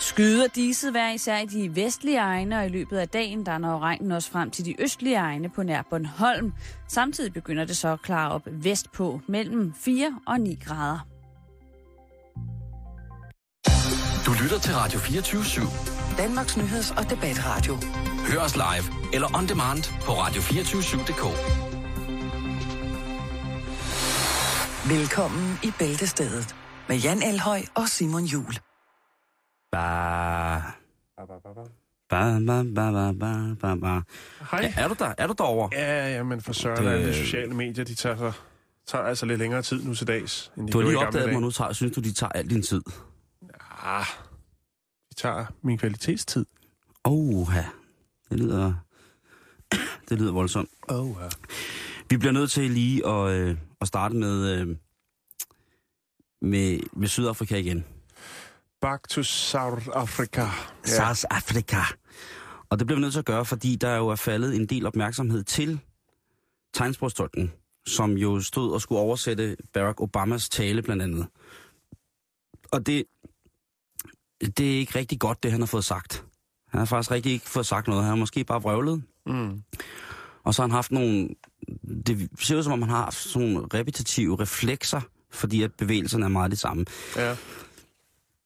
Skyder disse hver især i de vestlige egne, og i løbet af dagen der når regnen også frem til de østlige egne på nær Bornholm. Samtidig begynder det så at klare op vestpå mellem 4 og 9 grader. Du lytter til Radio 24 /7. Danmarks Nyheds- og Debatradio. Hør os live eller on demand på radio247.dk. Velkommen i Bæltestedet med Jan Elhøj og Simon Jul. Ba. Ba, ba, ba, ba, ba, ba, ba. Hej. Ja, er du der? Er du derovre? Ja, ja, men for søren, Det- det... de sociale medier, de tager, så, tager altså lidt længere tid nu til dags, end de Du har lige opdaget dage. mig nu, tager, synes du, de tager al din tid? Ah, de tager min kvalitetstid. Åh, ja. Det lyder... Det lyder voldsomt. Oh, ja. Vi bliver nødt til lige at, øh, at starte med, øh, med, med Sydafrika igen. Back to South Africa. Ja. South Africa. Og det bliver vi nødt til at gøre, fordi der jo er faldet en del opmærksomhed til tegnsprogstolken, som jo stod og skulle oversætte Barack Obamas tale blandt andet. Og det, det er ikke rigtig godt, det han har fået sagt. Han har faktisk rigtig ikke fået sagt noget. Han har måske bare vrøvlet. Mm. Og så har han haft nogle... Det ser ud som om, han har haft sådan nogle repetitive reflekser, fordi at bevægelserne er meget det samme. Ja.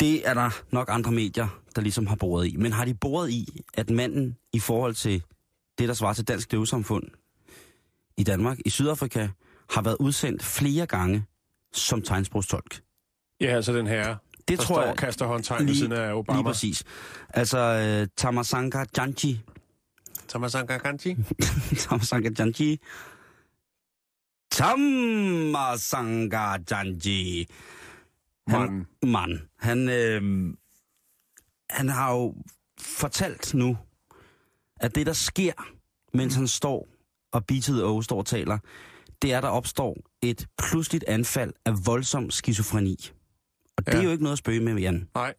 Det er der nok andre medier, der ligesom har boret i. Men har de boret i, at manden i forhold til det, der svarer til dansk løvesamfund i Danmark, i Sydafrika, har været udsendt flere gange som tegnsprogstolk? ja, altså den her, Det der tror står jeg og kaster håndtegn ved siden af Obama. lige præcis. Altså, uh, Tamasanga Janji, Tamasanga Kanji. Tamasanga Janji, Tamasanga Janji, Manden. mand. Han, øh, han har jo fortalt nu, at det, der sker, mens han står og Beated O står og taler, det er, der opstår et pludseligt anfald af voldsom skizofreni. Og det Ja. er jo ikke noget at spøge med, Jan. Nej.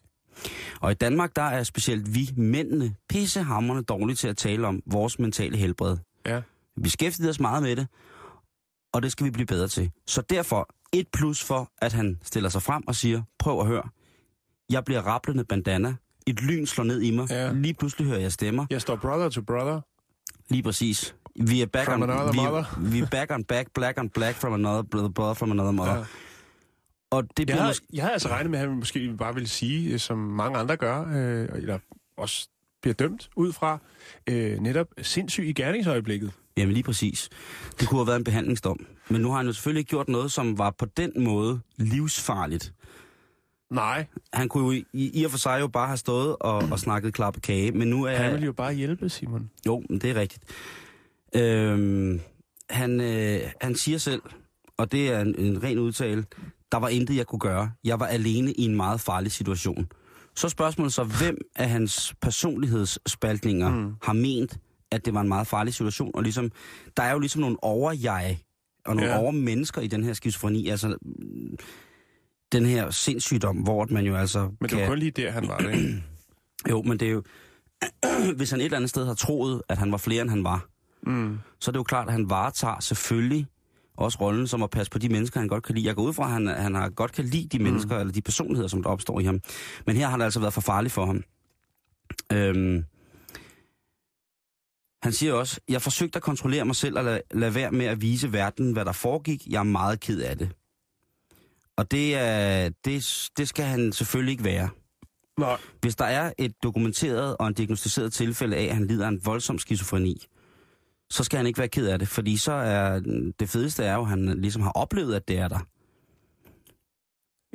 Og i Danmark, der er specielt vi mændene pissehammerende dårlige til at tale om vores mentale helbred. Ja. Vi beskæftiger os meget med det, og det skal vi blive bedre til. Så derfor et plus for, at han stiller sig frem og siger, prøv at høre, jeg bliver rablende bandana, et lyn slår ned i mig, Ja. lige pludselig hører jeg stemmer, Jeg står brother to brother. lige præcis. Vi er back From on, vi, er, vi er back on back, black on black from another brother, from another mother. Ja. Og det Jeg bliver havde, måske... jeg havde altså regnet med, at han måske bare ville sige, øh, som mange andre gør, øh, eller også bliver dømt ud fra, øh, netop sindssyg i gerningsøjeblikket. Jamen lige præcis. Det kunne have været en behandlingsdom. Men nu har han jo selvfølgelig ikke gjort noget, som var på den måde livsfarligt. Nej, Han kunne jo i, i og for sig jo bare have stået og, og snakket klappe kage, men nu er... han ville jo bare hjælpe, Simon. Jo, men det er rigtigt. Øhm, han, øh, han siger selv, og det er en, en ren udtale, der var intet, jeg kunne gøre. Jeg var alene i en meget farlig situation. Så spørgsmålet så, hvem af hans personlighedsspaltninger mm. har ment, at det var en meget farlig situation? Og ligesom, der er jo ligesom nogle over-jeg og nogle Ja. over-mennesker i den her skizofreni. Altså, den her sindssygdom, hvor man jo altså Men det kan... var kun lige der, han var det, ikke? Jo, men det er jo... Hvis han et eller andet sted har troet, at han var flere, end han var, Mm. så er det jo klart, at han varetager selvfølgelig også rollen som at passe på de mennesker, han godt kan lide. Jeg går ud fra, at han, han har godt kan lide de mennesker, mm. eller de personligheder, som der opstår i ham. Men her har det altså været for farligt for ham. Øhm, han siger også, jeg forsøgte at kontrollere mig selv og lade, lade være med at vise verden, hvad der foregik. Jeg er meget ked af det. Og det, er, det, det skal han selvfølgelig ikke være. Nej. Hvis der er et dokumenteret og en diagnostiseret tilfælde af, at han lider af en voldsom skizofreni, så skal han ikke være ked af det, fordi så er det fedeste er jo, at han ligesom har oplevet, at det er der.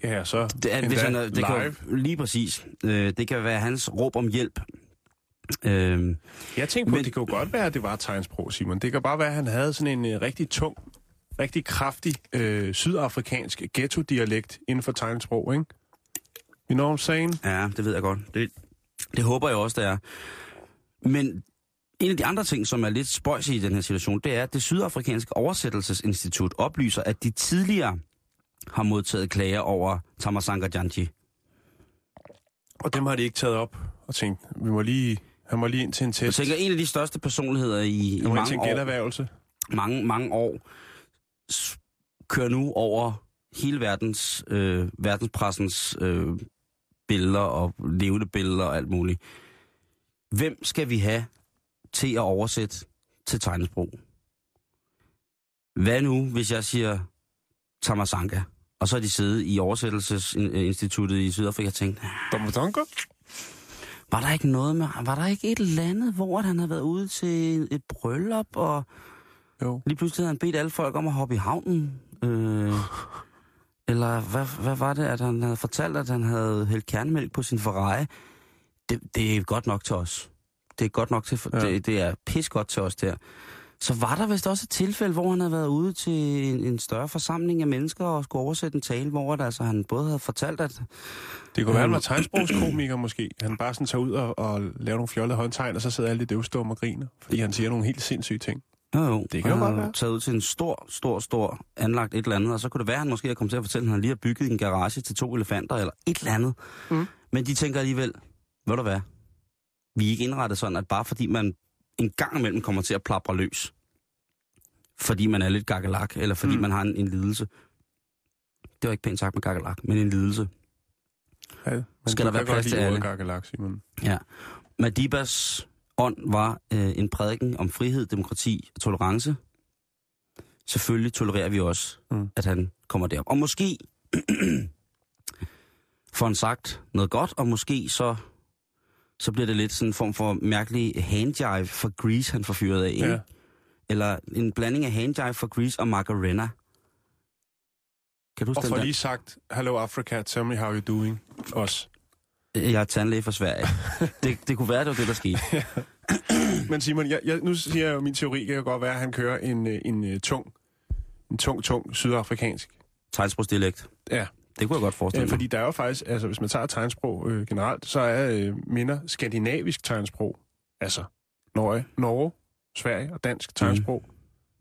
Ja, så Det, er, endda hvis han, er- det live. kan, jo- lige præcis. Øh, det kan være hans råb om hjælp. Øh, Jeg tænkte på, Men- det kunne godt være, at det var tegnsprog, Simon. Det kan bare være, at han havde sådan en uh, rigtig tung, rigtig kraftig øh, sydafrikansk ghetto-dialekt inden for tegnsprog, ikke? You know what I'm saying? ja, det ved jeg godt. Det, det håber jeg også, det er. Men en af de andre ting, som er lidt spøjs i den her situation, det er, at det sydafrikanske oversættelsesinstitut oplyser, at de tidligere har modtaget klager over Tamasanga Janji. Og dem har de ikke taget op og tænkt, vi må lige, han må lige ind til en Jeg test. tænker, en af de største personligheder i, i mange år, mange, mange år kører nu over hele verdens, øh, verdenspressens øh, billeder og levende billeder og alt muligt. Hvem skal vi have til at oversætte til tegnesprog? Hvad nu, hvis jeg siger Tamasanka, og så har de siddet i oversættelsesinstituttet i Sydafrika og tænkt, Domotonko? var der ikke noget med, var der ikke et eller andet, hvor han havde været ude til et bryllup, og Jo. lige pludselig havde han bedt alle folk om at hoppe i havnen? Øh, eller hvad, hvad var det, at han havde fortalt, at han havde hældt kernemælk på sin Ferrari? Det, det er godt nok til os. Det er godt nok til, Ja. ja. det, det er pis godt til os der. Så var der vist også et tilfælde, hvor han havde været ude til en, en større forsamling af mennesker og skulle oversætte en tale, hvor der, altså, han både havde fortalt, at Det kunne være, han var tegnsprogskomiker måske. Han bare sådan tager ud og, og laver nogle fjollede håndtegn, og så sidder alle de døvstumme og griner. Fordi han siger nogle helt sindssyge ting. Jo, jo. Det kan jo han godt har være. taget ud til en stor, stor, stor anlagt et eller andet, og så kunne det være, at han måske er kommet til at fortælle, at han lige har bygget en garage til to elefanter, eller et eller andet. Mm. Men de tænker alligevel, ved du hvad, vi er ikke indrettet sådan, at bare fordi man en gang imellem kommer til at plapre løs, fordi man er lidt gakkelak, eller fordi Mm. man har en, en lidelse. Det var ikke pænt sagt med gakkelak, men en lidelse. Ja, men Skal der være plads til alle? Gakkelak, Simon. Ja. Madibas ånd var øh, en prædiken om frihed, demokrati og tolerance. Selvfølgelig tolererer vi også, mm. at han kommer derop. Og måske får han sagt noget godt, og måske så, så bliver det lidt sådan en form for mærkelig handjive for Grease, han får fyret af. Ikke? Ja. Eller en blanding af handjive for Grease og Macarena. Kan du Og for den lige sagt, Hello Africa, tell me how you doing. Også. der? Jeg er tandlæge fra Sverige. det, det kunne være, det var det, der skete. Men Simon, jeg, jeg, nu siger jeg jo, min teori kan jo godt være, at han kører en, øh, en, en tung, en tung, tung sydafrikansk. Tegnsprogsdialekt. Ja, Det kunne jeg godt forestille mig. fordi der er jo faktisk, altså hvis man tager tegnsprog øh, generelt, så er øh, minder skandinavisk tegnsprog, altså Norge, Norge, Sverige og dansk tegnsprog, mm.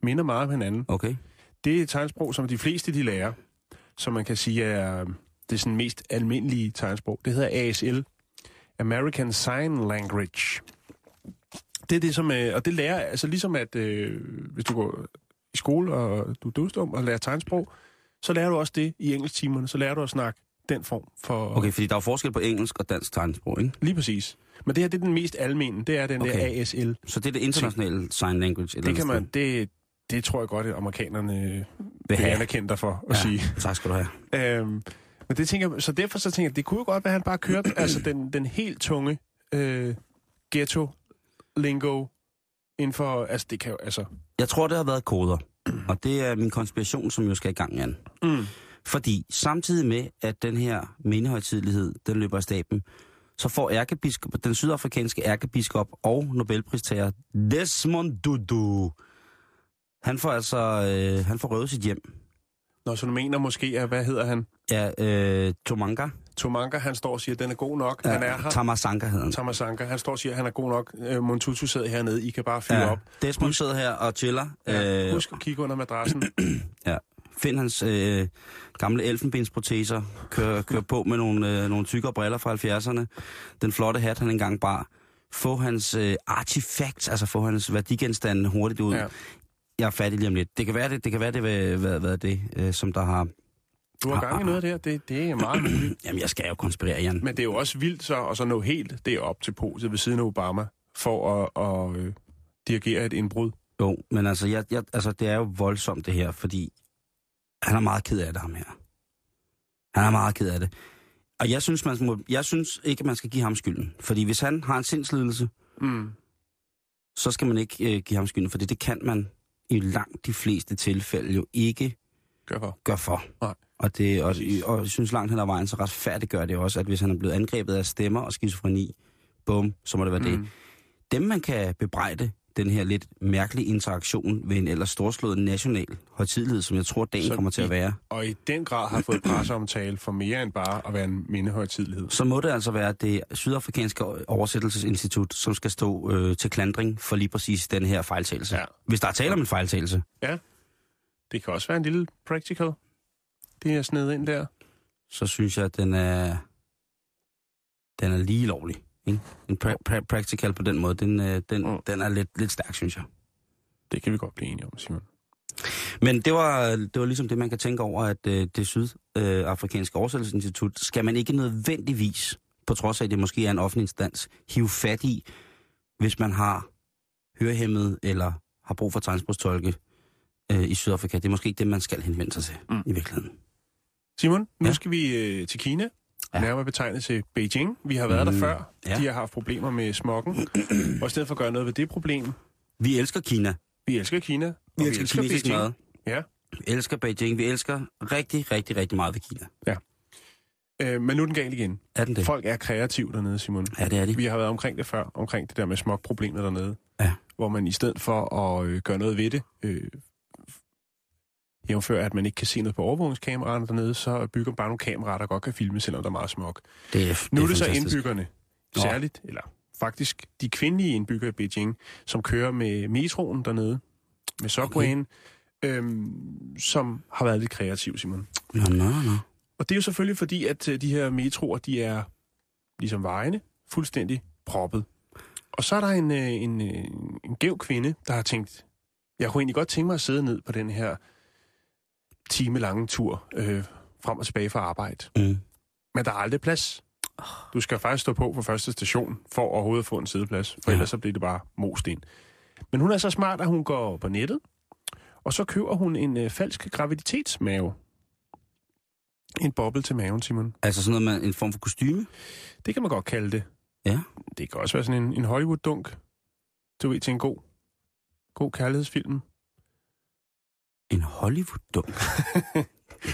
minder meget om hinanden. Okay. Det er et tegnsprog, som de fleste de lærer, som man kan sige er det er sådan mest almindelige tegnsprog. Det hedder ASL, American Sign Language. Det er det, som... Øh, og det lærer, altså ligesom at øh, hvis du går i skole, og du er døvstum og lærer tegnsprog, så lærer du også det i engelsktimerne. Så lærer du at snakke den form for... Okay, fordi der er forskel på engelsk og dansk tegnsprog, ikke? Lige præcis. Men det her, det er den mest almene. Det er den okay. Der ASL. Så det er det internationale sign language. et Det eller kan man... Det, det tror jeg godt, at amerikanerne øh, Vil anerkende dig for at ja, sige. Tak skal du have. Øhm, men det tænker jeg, så derfor så tænker jeg, det kunne jo godt være, at han bare kørte altså den, den helt tunge øh, ghetto lingo inden for, altså det kan jo, altså, Jeg tror, det har været koder. Og det er min konspiration, som jo skal i gang igen. mm, Fordi samtidig med, at den her mindehøjtidlighed, den løber af staben, så får ærkebiskop, den sydafrikanske ærkebiskop og Nobelpristager Desmond Tutu, han får altså, øh, han får røvet sit hjem. når så du mener måske, at, hvad hedder han? Ja, øh, Tomanga. Tomanka, han står og siger, at den er god nok, ja, han er her. Tamasanka hedder han. Tamasanka, han står og siger, at han er god nok. Øh, Montutu sidder hernede, I kan bare fyre Ja, op. Desmond sidder her og chiller. Ja, Øh, husk at kigge under madrassen. Ja. Find hans øh, gamle elfenbensproteser. Kør, kør på med nogle, øh, nogle tykkere briller fra 70'erne. Den flotte hat, han engang bar. Få hans øh, artifacts, altså få hans værdigenstande hurtigt ud. Ja. Jeg er færdig lige om lidt. Det kan være, det, det, kan være, det hvad, hvad er det, øh, som der har... Du har gang i noget af det her, det, er meget muligt. Jamen, jeg skal jo konspirere, Jan. Men det er jo også vildt så, og så nå helt det op til poset ved siden af Obama, for at, at øh, dirigere et indbrud. Jo, men altså, jeg, jeg, altså, det er jo voldsomt det her, fordi han er meget ked af det, ham her. Han er meget ked af det. Og jeg synes, man må, jeg synes ikke, at man skal give ham skylden. Fordi hvis han har en sindslidelse, Mm. så skal man ikke øh, give ham skylden, for det, kan man i langt de fleste tilfælde jo ikke Gør for. gøre for. Nej. Og, det, og, og jeg synes langt hen ad vejen, så retfærdiggør det også, at hvis han er blevet angrebet af stemmer og skizofreni, bum, så må det være mm. det. Dem, man kan bebrejde den her lidt mærkelige interaktion ved en ellers storslået national højtidlighed, som jeg tror, dagen Så kommer til at i- være, Og i den grad har fået presseomtale for mere end bare at være en mindehøjtidlighed. så må det altså være det sydafrikanske oversættelsesinstitut, som skal stå øh, til klandring for lige præcis den her fejltagelse. Ja. Hvis der er tale om en fejltagelse. Det kan også være en lille practical. Det er sned ind der. så synes jeg, at den er, den er lige lovlig. Ikke? En pra- pra- practical på den måde, den, øh, den, Mm. den er lidt, lidt stærk, synes jeg. Det kan vi godt blive enige om, Simon. Men det var, det var ligesom det, man kan tænke over, at øh, det sydafrikanske oversættelsesinstitut skal man ikke nødvendigvis, på trods af at det måske er en offentlig instans, hive fat i, hvis man har hørehæmmet eller har brug for tegnsprogstolke øh, i Sydafrika. Det er måske ikke det, man skal henvende sig til mm. i virkeligheden. Simon, nu Ja. skal vi øh, til Kina. Ja. Ja. Nærmere betegnet til Beijing. Vi har været mm. der før. ja. De har haft problemer med smokken. og i stedet for at gøre noget ved det problem, Vi elsker Kina. vi elsker Kina. og Vi elsker kinesisk mad. Ja. Vi elsker Beijing. Vi elsker rigtig, rigtig, rigtig meget ved Kina. Øh, men nu er den galt igen. Er den det? Folk er kreative dernede, Simon. Ja, det er de. Vi har været omkring det før, omkring det der med smogproblemet dernede. Ja. Hvor man i stedet for at øh, gøre noget ved det, øh, jævnfør at man ikke kan se noget på overvågningskameraerne dernede, så bygger man bare nogle kameraer, der godt kan filme, selvom der er meget smog. Det er, Nu er det så fantastisk. indbyggerne, Nå. særligt, eller faktisk de kvindelige indbyggere i Beijing, som kører med metroen dernede, med subwayen, okay. øhm, som har været lidt kreative, Simon. Nå, nå, nå. Og det er jo selvfølgelig fordi, at øh, de her metroer, de er ligesom vejene, fuldstændig proppet. Og så er der en, øh, en, øh, en gæv kvinde, der har tænkt, jeg kunne egentlig godt tænke mig at sidde ned på den her timelange tur øh, frem og tilbage fra arbejde. Mm. Men der er aldrig plads. Du skal faktisk stå på på første station, for overhovedet at få en sædeplads, for Ja. ellers så bliver det bare mosten. Men hun er så smart, at hun går på nettet, og så køber hun en øh, falsk graviditetsmave. En boble til maven, Simon. Altså sådan noget med en form for kostyme? Det kan man godt kalde det. Ja. Det kan også være sådan en, en Hollywood-dunk. Du ved, til en god, god kærlighedsfilm. En Hollywood-dunk?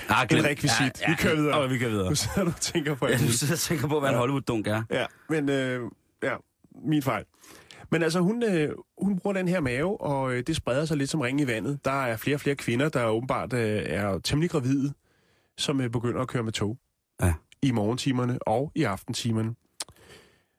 ah, En rekvisit. Vi kører videre. Ja, vi kører videre. Nu sidder du og tænker på Jeg alt sidder og tænker på, hvad en Ja. Hollywood-dunk er. Ja, men øh, ja, min fejl. Men altså, hun, øh, hun bruger den her mave, og øh, det spreder sig lidt som ring i vandet. Der er flere og flere kvinder, der åbenbart øh, er temmelig gravide, som øh, begynder at køre med tog. Ja. I morgentimerne og i aftentimerne.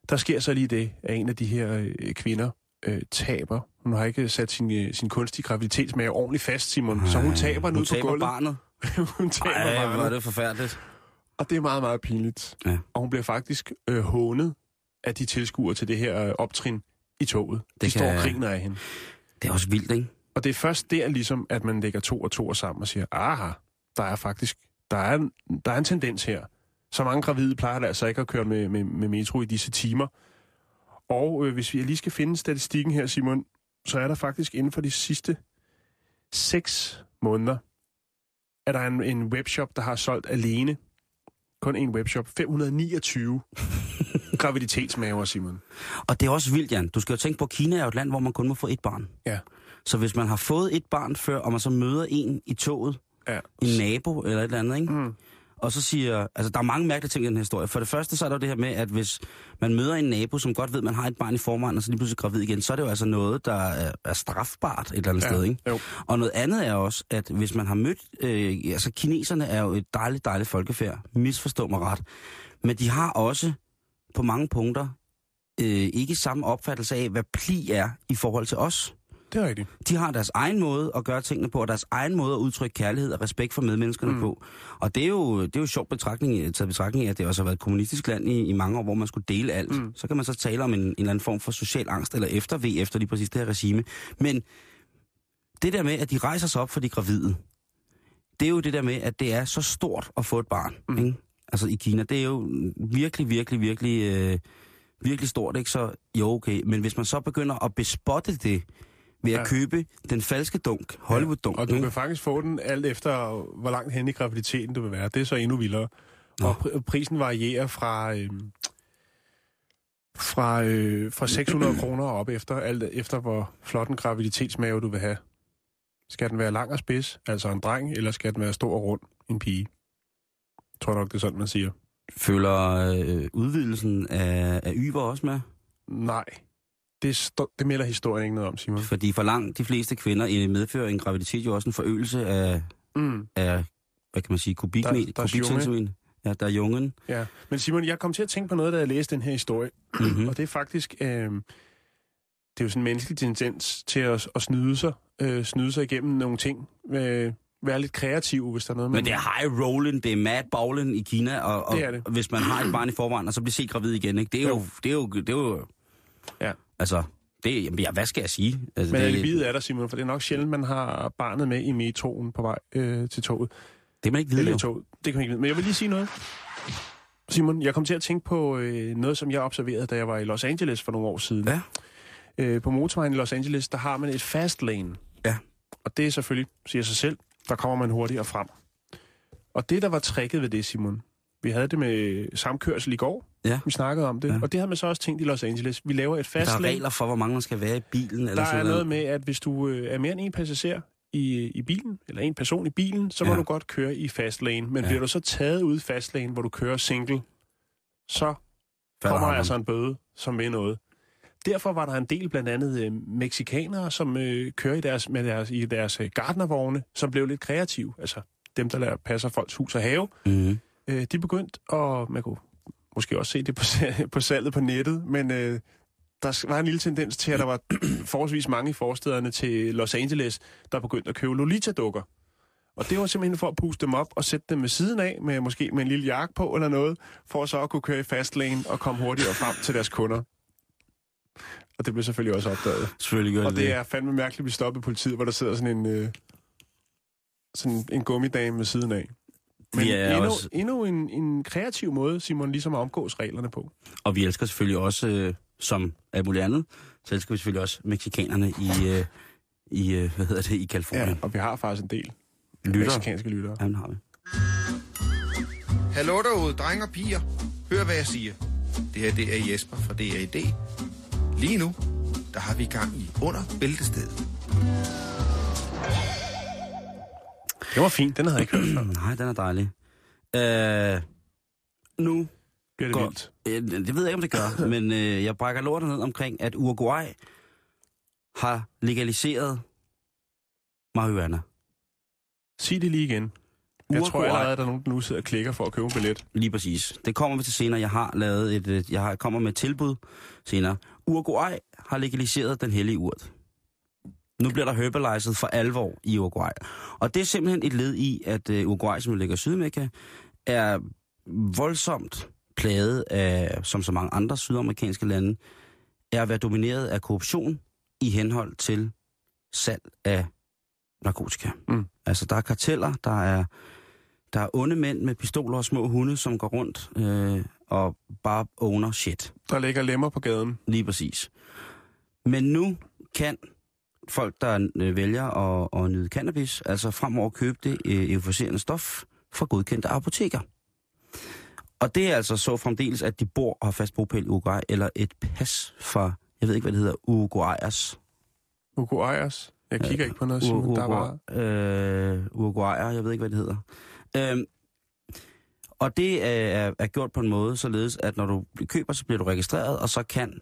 Der sker så lige det, at en af de her øh, kvinder øh, taber. Hun har ikke sat sin, øh, sin kunstige graviditetsmave ordentligt fast, Simon. så hun taber den hun ud på taber gulvet. barnet. hun taber Ej, hvor er barnet. det forfærdeligt. Og det er meget, meget pinligt. Ja. Og hun bliver faktisk øh, hånet af de tilskuere til det her øh, optrin i toget. De Det står kan- og griner af hende. Det er også vildt, ikke? Og det er først der ligesom, at man lægger to og to sammen og siger, aha, der er faktisk, der er, en, der er en tendens her. Så mange gravide plejer altså ikke at køre med, med, med metro i disse timer. Og øh, hvis vi lige skal finde statistikken her, Simon, så er der faktisk inden for de sidste seks måneder, er der en, en webshop, der har solgt alene, kun en webshop, 529 graviditetsmaver, Simon. Og det er også vildt, Jan. Du skal jo tænke på, at Kina er jo et land, hvor man kun må få et barn. Ja. Så hvis man har fået et barn før, og man så møder en i toget, Ja. en nabo eller et eller andet, ikke? Mm. Og så siger, altså der er mange mærkelige ting i den her historie. For det første, så er der jo det her med, at hvis man møder en nabo, som godt ved, at man har et barn i forvejen, og så lige pludselig gravid igen, så er det jo altså noget, der er, er strafbart et eller andet Ja, sted, ikke? jo. Og noget andet er også, at hvis man har mødt, øh, altså kineserne er jo et dejligt, dejligt folkefærd, misforstå mig ret, men de har også på mange punkter øh, ikke samme opfattelse af, hvad pli er i forhold til os. Det er rigtigt. De har deres egen måde at gøre tingene på, og deres egen måde at udtrykke kærlighed og respekt for medmenneskerne mm. på. Og det er jo, det er jo sjovt betragtning, taget betragtning af, at det også har været et kommunistisk land i, i mange år, hvor man skulle dele alt. Mm. Så kan man så tale om en, en eller anden form for social angst, eller efterved efter lige præcis det her regime. Men det der med, at de rejser sig op for de gravide, det er jo det der med, at det er så stort at få et barn. Mm. Ikke? Altså i Kina, det er jo virkelig, virkelig, virkelig, øh, virkelig stort, ikke? Så jo, okay. Men hvis man så begynder at bespotte det ved at Ja. købe den falske dunk, Hollywood-dunk, Og du kan faktisk få den alt efter, hvor langt hen i graviditeten du vil være. Det er så endnu vildere. Nå. Og pr- prisen varierer fra, øh, fra, øh, fra 600 kroner op efter, alt efter hvor flot en graviditetsmave du vil have. Skal den være lang og spids, altså en dreng, eller skal den være stor og rund, en pige? Jeg tror nok, det er sådan, man siger. Føler øh, udvidelsen af, af Yver også med? Nej, det, stå, det melder historien ikke noget om, Simon. Fordi for langt de fleste kvinder i medfører en graviditet jo også en forøgelse af, Mm, af hvad kan man sige, kubikmeter, er kubikcentimeter. Ja, der er jungen. ja. Men Simon, jeg kom til at tænke på noget, da jeg læste den her historie. Mm-hmm. Og det er faktisk, øh, det er jo sådan en menneskelig tendens til at, at snyde sig, øh, snyde sig igennem nogle ting. Øh, være lidt kreativ, hvis der er noget, man... Men det er high rolling, det er mad bowling i Kina, og, og Det det. hvis man har et barn i forvejen, og så bliver set gravid igen, ikke? Det er jo, Jo. det er jo, det er jo, Ja. Altså, det, jamen, ja, hvad skal jeg sige? Altså, Men det, alibiet er der, Simon, for det er nok sjældent, man har barnet med i metroen på vej øh, til toget. det er man ikke vide, Eller toget. Det kan man ikke vide. Men jeg vil lige sige noget. Simon, jeg kom til at tænke på øh, noget, som jeg observerede, da jeg var i Los Angeles for nogle år siden. Ja. Øh, på motorvejen i Los Angeles, der har man et fast lane. Ja. Og det er selvfølgelig, siger sig selv, der kommer man hurtigere frem. Og det, der var tricket ved det, Simon, vi havde det med samkørsel i går. Ja. Vi snakkede om det. Ja. Og det har man så også tænkt i Los Angeles. Vi laver et fast Der er regler for, hvor mange man skal være i bilen. Eller Der sådan er noget med, at hvis du øh, er mere end en passager i, i bilen, eller en person i bilen, så må Ja. du godt køre i fast lane. Men Ja. bliver du så taget ud i fast lane, hvor du kører single, så Falder kommer altså en bøde, som vil noget. Derfor var der en del blandt andet øh, meksikanere, som øh, kører i deres, med deres, i deres øh, gardnervogne, som blev lidt kreative. Altså dem, der lader, passer folks hus og have. Mm-hmm. Øh, de begyndte, og man kunne måske også se det på, på salget på nettet, men øh, der var en lille tendens til, at der var forholdsvis mange i forstederne til Los Angeles, der begyndte at købe Lolita-dukker. Og det var simpelthen for at puste dem op og sætte dem ved siden af, med måske med en lille jakke på eller noget, for så at kunne køre i fast lane og komme hurtigere frem til deres kunder. Og det blev selvfølgelig også opdaget. Selvfølgelig gør Og det det det. er fandme mærkeligt, at vi stopper politiet, hvor der sidder sådan en, øh, sådan en gummidame ved siden af. Men Vi er endnu, også- endnu en, en kreativ måde, Simon, ligesom at omgås reglerne på. Og vi elsker selvfølgelig også, øh, som alt muligt andet, så elsker vi selvfølgelig også mexikanerne i, øh, i øh, hvad hedder det, i Kalifornien. og vi har faktisk en del Lytter. meksikanske lyttere. Ja, den har vi. Hallo derude, drenge og piger. Hør, hvad jeg siger. Det her, det er Jesper fra DAD. Lige nu, der har vi gang i under bæltestedet. Det var fint, den havde jeg ikke hørt før. Nej, den er dejlig. Øh, nu Bliver det går, vildt. øh, det ved jeg ikke, om det gør, men øh, jeg brækker lortet ned omkring, at Uruguay har legaliseret marihuana. Sig det lige igen. Jeg tror Uruguay- allerede, at der er nogen, der nu sidder og klikker for at købe en billet. Lige præcis. Det kommer vi til senere. Jeg har lavet et, øh, jeg har, kommer med et tilbud senere. Uruguay har legaliseret den hellige urt. Nu bliver der herbalized for alvor i Uruguay. Og det er simpelthen et led i, at uh, Uruguay, som ligger i Sydamerika, er voldsomt plaget af, som så mange andre sydamerikanske lande, er at være domineret af korruption i henhold til salg af narkotika. Mm. Altså, der er karteller, der er, der er onde mænd med pistoler og små hunde, som går rundt øh, og bare owner shit. Der ligger lemmer på gaden. Lige præcis. Men nu kan folk, der øh, vælger at, at nyde cannabis, altså fremover købe det øh, euforiserende stof fra godkendte apoteker. Og det er altså så fremdeles, at de bor og har fast bopæl i Uruguay, eller et pas fra, jeg ved ikke, hvad det hedder, Uruguayers. Uruguayers. Jeg kigger ikke på noget, Simon. Der var... øh, Uruguayer, jeg ved ikke, hvad det hedder. Øhm, og det er, er gjort på en måde, således at når du køber, så bliver du registreret, og så kan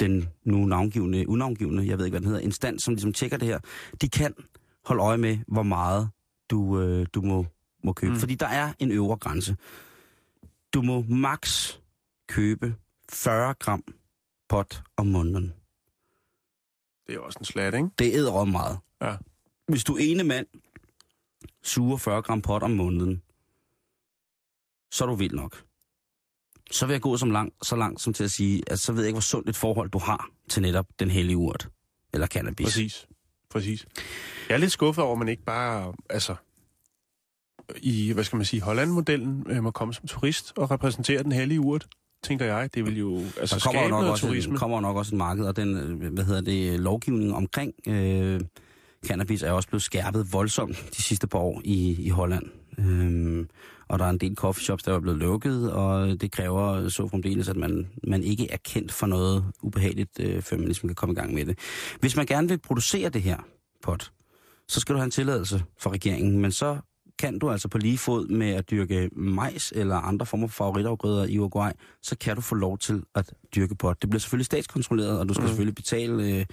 den nu navngivende, unavngivende, jeg ved ikke, hvad den hedder, instans, som ligesom tjekker det her, de kan holde øje med, hvor meget du, øh, du må, må købe. Mm. Fordi der er en øvre grænse. Du må max købe 40 gram pot om måneden. Det er også en slat, ikke? Det æder meget. Ja. Hvis du ene mand suger 40 gram pot om måneden, så er du vild nok. Så vil jeg gå som lang, så langt som til at sige, at så ved jeg ikke, hvor sundt et forhold du har til netop den hellige urt. Eller cannabis. Præcis. Præcis. Jeg er lidt skuffet over, at man ikke bare, altså, i, hvad skal man sige, Holland-modellen øh, må komme som turist og repræsentere den hellige urt, tænker jeg. Det vil jo altså, der kommer skabe nok noget også, turisme. kommer jo nok også et marked, og den, øh, hvad hedder det, lovgivning omkring øh, cannabis er også blevet skærpet voldsomt de sidste par år i, i Holland. Øhm, og der er en del coffeeshops, der er blevet lukket, og det kræver så fremdeles, at man, man ikke er kendt for noget ubehageligt, øh, før man ligesom kan komme i gang med det. Hvis man gerne vil producere det her pot, så skal du have en tilladelse fra regeringen, men så kan du altså på lige fod med at dyrke majs eller andre former for favoritafgrøder i Uruguay, så kan du få lov til at dyrke pot. Det bliver selvfølgelig statskontrolleret, og du skal mm. selvfølgelig betale... Øh,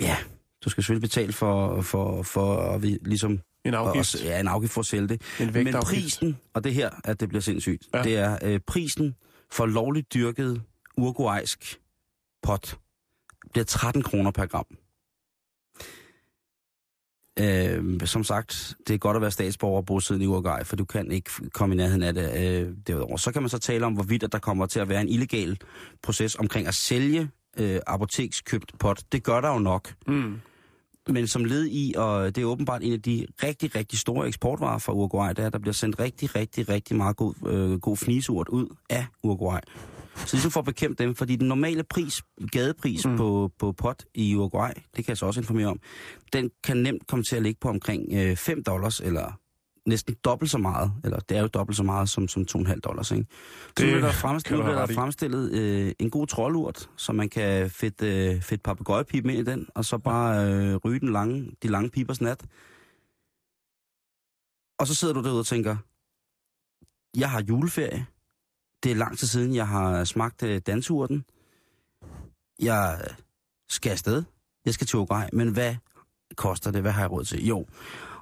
ja, du skal selvfølgelig betale for, for, for at vi ligesom... En afgift. Også, ja, en afgift for at sælge det. En Men prisen, og det er her, at det bliver sindssygt, ja. det er øh, prisen for lovligt dyrket uruguaysk pot bliver 13 kroner per gram. Øh, som sagt, det er godt at være statsborger og bosiddende i Uruguay, for du kan ikke komme i nærheden af det øh, derudover. Så kan man så tale om, hvorvidt at der kommer til at være en illegal proces omkring at sælge øh, apotekskøbt pot. Det gør der jo nok. Mm. Men som led i, og det er åbenbart en af de rigtig, rigtig store eksportvarer fra Uruguay, det er, at der bliver sendt rigtig, rigtig, rigtig meget god, øh, god fnisurt ud af Uruguay. Så ligesom for at bekæmpe dem, fordi den normale pris, gadepris mm. på, på pot i Uruguay, det kan jeg så også informere om, den kan nemt komme til at ligge på omkring øh, 5 dollars, eller næsten dobbelt så meget, eller det er jo dobbelt så meget som, som 2,5 dollars, ikke? Så Det nu bliver der, fremstillet, nu bliver der fremstillet øh, en god troldurt, så man kan fedt, øh, fedt papegøjepipe ind i den, og så bare øh, ryge den lange, de lange pibers nat. Og så sidder du derude og tænker, jeg har juleferie. Det er lang tid siden, jeg har smagt øh, dansurten. Jeg skal afsted. Jeg skal til Uruguay. Men hvad koster det? Hvad har jeg råd til? Jo.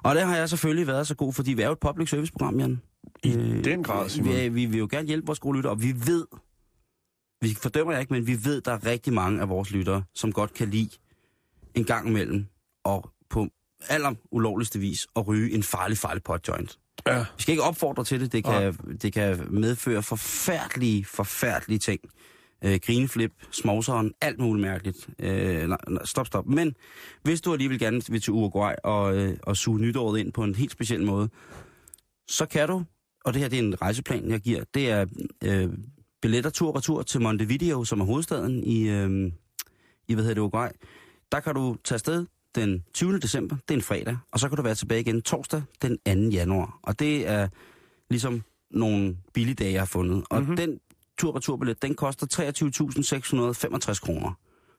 Og det har jeg selvfølgelig været så god, fordi vi er jo et public service program, Jan. I den grad, Simon. Vi, vi vil jo gerne hjælpe vores gode lyttere, og vi ved, vi fordømmer jer ikke, men vi ved, der er rigtig mange af vores lyttere, som godt kan lide en gang imellem, og på aller ulovligste vis, at ryge en farlig, farlig potjoint. Ja. Vi skal ikke opfordre til det. Det kan, det kan medføre forfærdelige, forfærdelige ting. Øh, grineflip, smovseren, alt muligt mærkeligt. Øh, nej, nej, stop, stop. Men hvis du alligevel gerne vil til Uruguay og, øh, og suge nytåret ind på en helt speciel måde, så kan du, og det her det er en rejseplan, jeg giver, det er øh, billetter tur og retur til Montevideo, som er hovedstaden i, øh, i hvad hedder det, Uruguay. Der kan du tage afsted den 20. december, det er en fredag, og så kan du være tilbage igen torsdag den 2. januar. Og det er ligesom nogle billige dage, jeg har fundet. Og Mhm. mm-hmm. den tur-returbillet, den koster 23.665 kroner.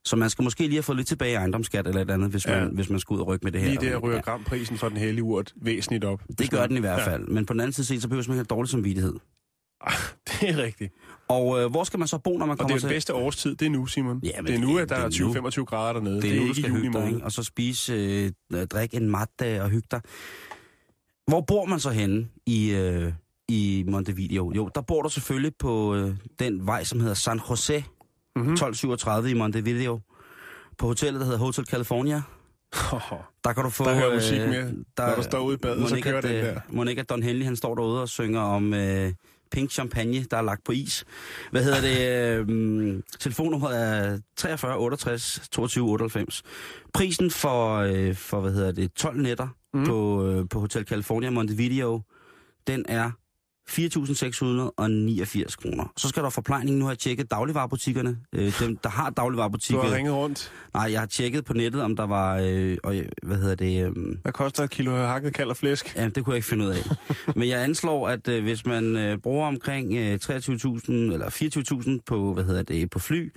Så man skal måske lige have fået lidt tilbage i ejendomsskat eller et andet, hvis, Ja. man, hvis man skal ud og rykke med det her. Lige der ryger Ja, gramprisen for den hellige urt væsentligt op. det gør den i hvert Ja. fald. Men på den anden side set, så behøver man ikke have dårlig samvittighed. Det er rigtigt. Og øh, hvor skal man så bo, når man Og det kommer er til... den bedste årstid, det er nu, Simon. Ja, men det er det nu, er- at der det er er nu. 20-25 grader dernede. Det er, nu, du ikke skal i juni hygge dig, ikke? og så spise, øh, drikke en matte og hygge dig. Hvor bor man så henne i, øh, i Montevideo? Jo, der bor du selvfølgelig på øh, den vej, som hedder San Jose, Mhm. 1237 i Montevideo. På hotellet, der hedder Hotel California. Der kan du få... Der hører musik med. der, Når du står ude i badet, så kører den at, der. øh, Monica Don Henley, han står derude og synger om øh, pink champagne, der er lagt på is. Hvad hedder det? Øh, telefonnummeret er 43 68 22 98. Prisen for, øh, for hvad hedder det, 12 nætter mm. på, øh, på Hotel California Montevideo, den er 4.689 kroner. Så skal der forplejning. Nu har jeg tjekket dagligvarerbutikkerne. Øh, dem, der har Du dagligvarerbutikker. har ringet rundt. Nej, jeg har tjekket på nettet, om der var... Øh, og, hvad hedder det? Øh, Hvad koster et kilo hakket kald og flæsk? Ja, det kunne jeg ikke finde ud af. Men jeg anslår, at øh, hvis man øh, bruger omkring øh, 23.000 eller 24.000 på, hvad hedder det, på fly,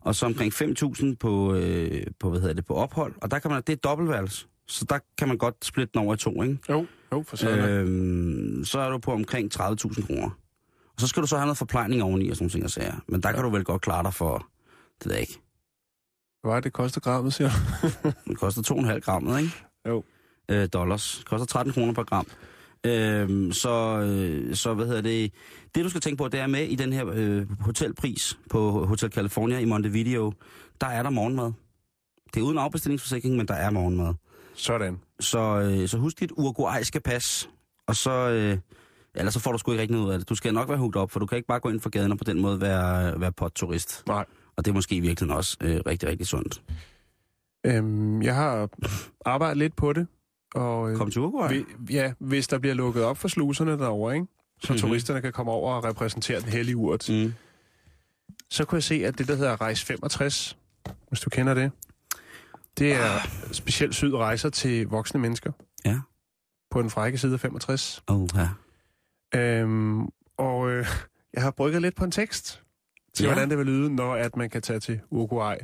og så omkring 5.000 på, øh, på, hvad hedder det, på ophold, og der kan man, det er dobbeltværelse. Så der kan man godt splitte den over i to, ikke? Jo, jo, for sådan. Øh, Øhm, så er du på omkring 30.000 kroner. Og så skal du så have noget forplejning oveni og sådan nogle ting og sager. Men der ja. kan du vel godt klare dig for, det ved ikke, Hvad er det, koster grammet, siger du? det koster 2,5 gram, ikke? Jo. øh, dollars. Det koster 13 kroner per gram. Øhm, så, øh, så hvad hedder det? Det du skal tænke på, det er med i den her øh, hotelpris på Hotel California i Montevideo. Der er der morgenmad. Det er uden afbestillingsforsikring, men der er morgenmad. Sådan. Så, øh, så husk dit uruguayske pas. Og så, øh, ellers så får du sgu ikke rigtig noget ud af det. Du skal nok være hugt op, for du kan ikke bare gå ind for gaden og på den måde være, være potturist. Nej. Og det er måske i virkeligheden også øh, rigtig, rigtig sundt. Øhm, jeg har arbejdet lidt på det. Og, øh, Kom til Uruguay. vi, ja, hvis der bliver lukket op for sluserne derovre, ikke? så Mhm. turisterne kan komme over og repræsentere den hellige urt, Mm. så kunne jeg se, at det, der hedder Rejse 65, hvis du kender det, det er specielt syd rejser til voksne mennesker. Ja. På den frække side af 65. Oh, ja. Øhm, og øh, jeg har brygget lidt på en tekst til, Ja. hvordan det vil lyde, når at man kan tage til Uruguay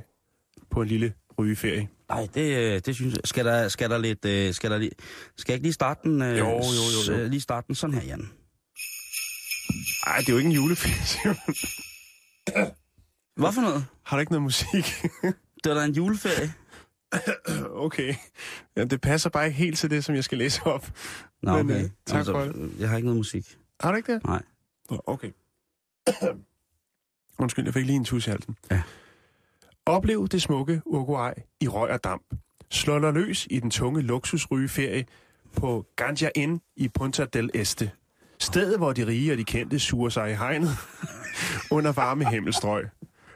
på en lille rygeferie. Nej, det, øh, det synes jeg. Skal der, skal der lidt... øh, Skal, der lige, skal jeg ikke lige starte den? øh, Jo, jo, jo, jo. Lige starte den sådan her, Jan. Nej, det er jo ikke en juleferie. Hvad for noget? har du ikke noget musik? Det var da en juleferie. okay. Ja, det passer bare ikke helt til det, som jeg skal læse op. Nå, Men, okay. øh, tak for det. Jeg har ikke noget musik. Har du ikke det? Nej. Nå, Okay. Undskyld, jeg fik lige en tus i halsen. Ja. Oplev det smukke Uruguay i røg og damp. Slå dig løs i den tunge luksusrygeferie på Ganja Inn i Punta del Este. Stedet, hvor de rige og de kendte suger sig i hegnet under varme himmelstrøg.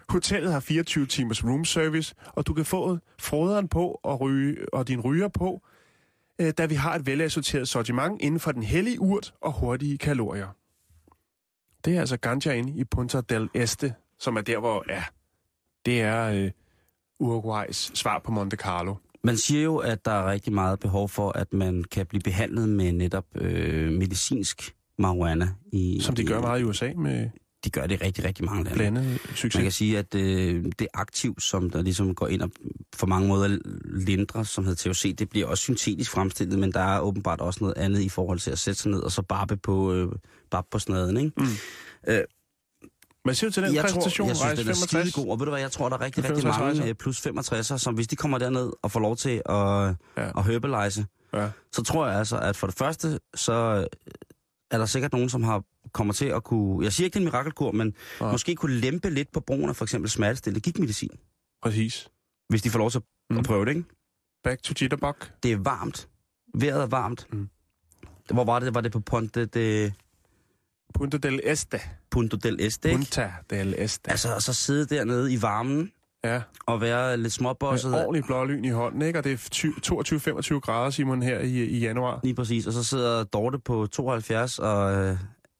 Hotellet har 24 timers room service, og du kan få froderen på og, ryge, og din ryger på, øh, da vi har et velassorteret sortiment inden for den hellige urt og hurtige kalorier. Det er altså ganja inde i Punta del Este, som er der, hvor, ja, det er øh, Uruguays svar på Monte Carlo. Man siger jo, at der er rigtig meget behov for, at man kan blive behandlet med netop øh, medicinsk marijuana. I, Som de gør meget i USA med De gør det rigtig, rigtig mange lande. blandet succes. Man kan sige, at øh, det aktiv, som der ligesom går ind og for mange måder lindrer, som hedder THC, det bliver også syntetisk fremstillet, men der er åbenbart også noget andet i forhold til at sætte sig ned og så barbe på, øh, barbe på snaden, ikke? Mm. Øh, siger du til den jeg præsentation? tror, jeg synes, Rejse den er 65? skide god, og ved du hvad, jeg tror, der er rigtig, rigtig 65 mange rejser. øh, plus 65'er, som hvis de kommer derned og får lov til at, Ja. at herbalize, Ja. så tror jeg altså, at for det første, så er der sikkert nogen, som har kommer til at kunne, jeg siger ikke, det er en mirakelkur, men Ja. måske kunne lempe lidt på brugen af for eksempel smertestillende gigtmedicin, Præcis. hvis de får lov til Mm. at prøve det, ikke? Back to Jitterbug. Det er varmt. Vejret er varmt. Mm. Hvor var det? Var det på Ponte de Punta del Este. Punto del Este, ikke? Punta del Este. Altså, og så sidde dernede i varmen Ja, og være lidt med småbosset. ordentlig blålyn i hånden, ikke? Og det er 22-25 grader, Simon, her i, i januar. Lige præcis. Og så sidder Dorte på 72 og øh,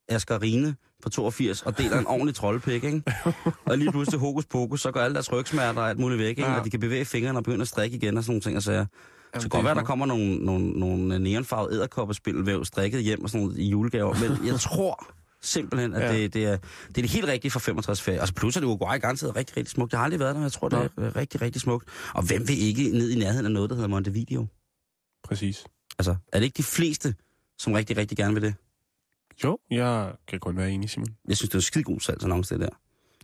Asger Rine på 82 og deler en ordentlig troldpik, ikke? og lige pludselig hokus pokus, så går alle deres rygsmerter og alt muligt væk, ikke? Ja. Og de kan bevæge fingrene og begynde at strikke igen og sådan nogle ting og sager. Jamen, Så kan godt være, der kommer nogle, nogle, nogle neonfarvede æderkoppespilvæv strikket hjem og sådan noget i julegaver. Men jeg tror simpelthen, at Ja. det, det, er, det er det helt rigtige for 65 ferie. Altså plus er det Uruguay garanteret rigtig, rigtig smukt. Jeg har aldrig været der, men jeg tror, det er øh, rigtig, rigtig smukt. Og hvem vil ikke ned i nærheden af noget, der hedder Montevideo? Præcis. Altså, er det ikke de fleste, som rigtig, rigtig gerne vil det? Jo, jeg kan kun være enig, Simon. Jeg synes, det er en skide god salgsannonce, det der.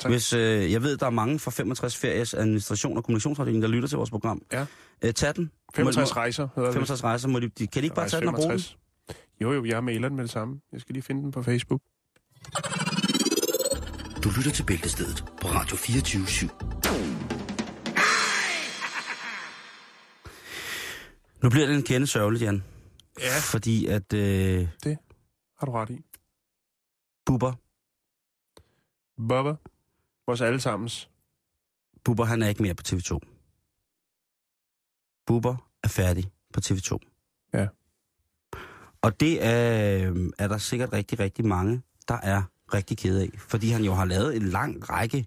Tak. Hvis, øh, jeg ved, der er mange fra 65 Feries administration og kommunikationsafdeling, der lytter til vores program. Ja. Øh, tag den. 65 må, rejser hedder det. 65 rejser. Må de, de, kan de ikke bare tage den og bruge den? 65. Jo, jo, jeg mailer den med det samme. Jeg skal lige finde den på Facebook. Du lytter til Bæltestedet på Radio 24 /7. Nu bliver det en kende sørgeligt, Jan. Ja. Fordi at øh, Har du ret i. Bubber, Bubba. Vores allesammens. Bubber, han er ikke mere på TV2. Bubber er færdig på TV2. Ja. Og det er, øh, er der sikkert rigtig, rigtig mange, der er rigtig kede af. Fordi han jo har lavet en lang række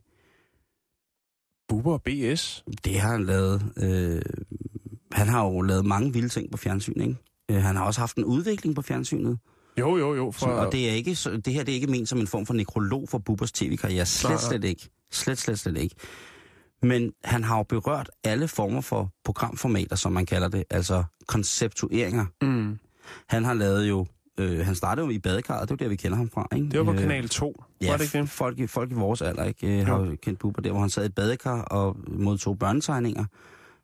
Bubba og BS. Det har han lavet. Øh, han har jo lavet mange vilde ting på fjernsyn, ikke? Øh, han har også haft en udvikling på fjernsynet. Jo, jo, jo. For... For... Og det, er ikke, så- det her det er ikke ment som en form for nekrolog for Bubbers tv-karriere. Slet, slet ikke. Slet, slet, slet ikke. Men han har jo berørt alle former for programformater, som man kalder det. Altså konceptueringer. Mm. Han har lavet jo... Øh, han startede jo i badekarret, det er jo der, vi kender ham fra, ikke? Det var på Øh, Kanal 2. Ja, var det ikke det? folk, i- folk i vores alder ikke, øh, har jo kendt Bubber der, hvor han sad i et badekar og modtog børnetegninger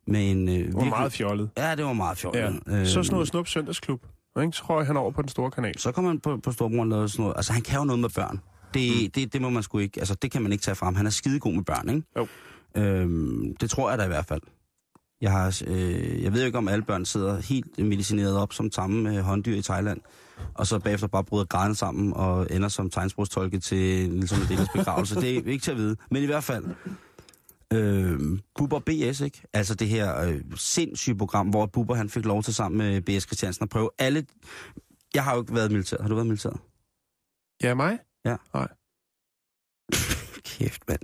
med en... Øh, Det var meget fjollet. Ja, det var meget fjollet. Ja. Øh, Så sådan noget Snup Søndagsklub. Ikke? Så røg han over på den store kanal. Så kom han på, på Storbror og lavede sådan noget. Altså, han kan jo noget med børn. Det, mm. det, det må man sgu ikke... Altså, det kan man ikke tage frem. Han er skidegod med børn, ikke? Jo. Øhm, det tror jeg da i hvert fald. Jeg, har, øh, jeg ved jo ikke, om alle børn sidder helt medicineret op som tamme øh, hånddyr i Thailand, og så bagefter bare bryder græden sammen og ender som tegnsprogstolke til Nils Mandelas begravelse. det er ikke til at vide. Men i hvert fald, øh, Bubber BS, ikke? Altså det her øh, sindssyge program, hvor Bubber han fik lov til sammen med B.S. Christiansen at prøve alle... Jeg har jo ikke været i militæret. Har du været i militæret? Ja, mig? Kæft, mand.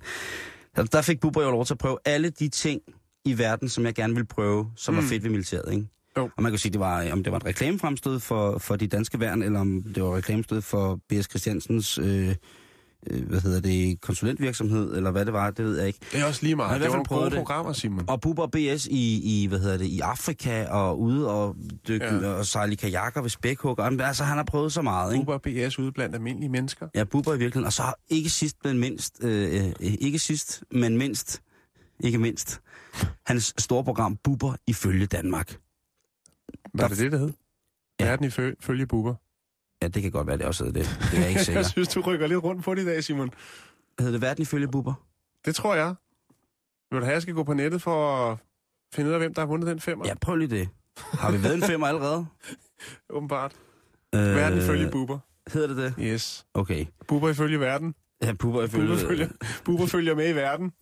Der fik Bubber jo lov til at prøve alle de ting i verden, som jeg gerne ville prøve, som mm. var fedt ved militæret, ikke? Jo. Og man kan sige, det var, om det var et reklamefremstød for, for de danske værn, eller om det var et reklamestød for B.S. Christiansens, øh, øh, hvad hedder det, konsulentvirksomhed, eller hvad det var, det ved jeg ikke. Det er også lige Han har meget. i Det var nogle gode prøvet det. programmer, Simon. Og Bubber BS i, i, hvad hedder det, i Afrika, og ude og dykke Ja. og sejle i kajakker ved spækhug. Altså, han har prøvet så meget, ikke? Bubba og BS ude blandt almindelige mennesker. Ja, Bubber i virkeligheden. Og så ikke sidst, men mindst, øh, øh, ikke sidst, men mindst, ikke mindst, hans store program Bubber ifølge Danmark. Var Der- det det, det hed? Ja. Verden ifølge følge Bubber. Ja, det kan godt være, det også hedder det. Det er jeg ikke sikker. Jeg synes, du rykker lidt rundt på det i dag, Simon. Hedder det Verden ifølge Bubber? Det tror jeg. Vil du have, jeg skal gå på nettet for at finde ud af, hvem der har vundet den femmer? Ja, prøv lige det. Har vi været en femmer allerede? Åbenbart. Øh, Verden ifølge Bubber. Hedder det det? Yes. Okay. Bubber ifølge verden. Ja, Bubber ifølge... Bubber følger, Bubber følger med i verden.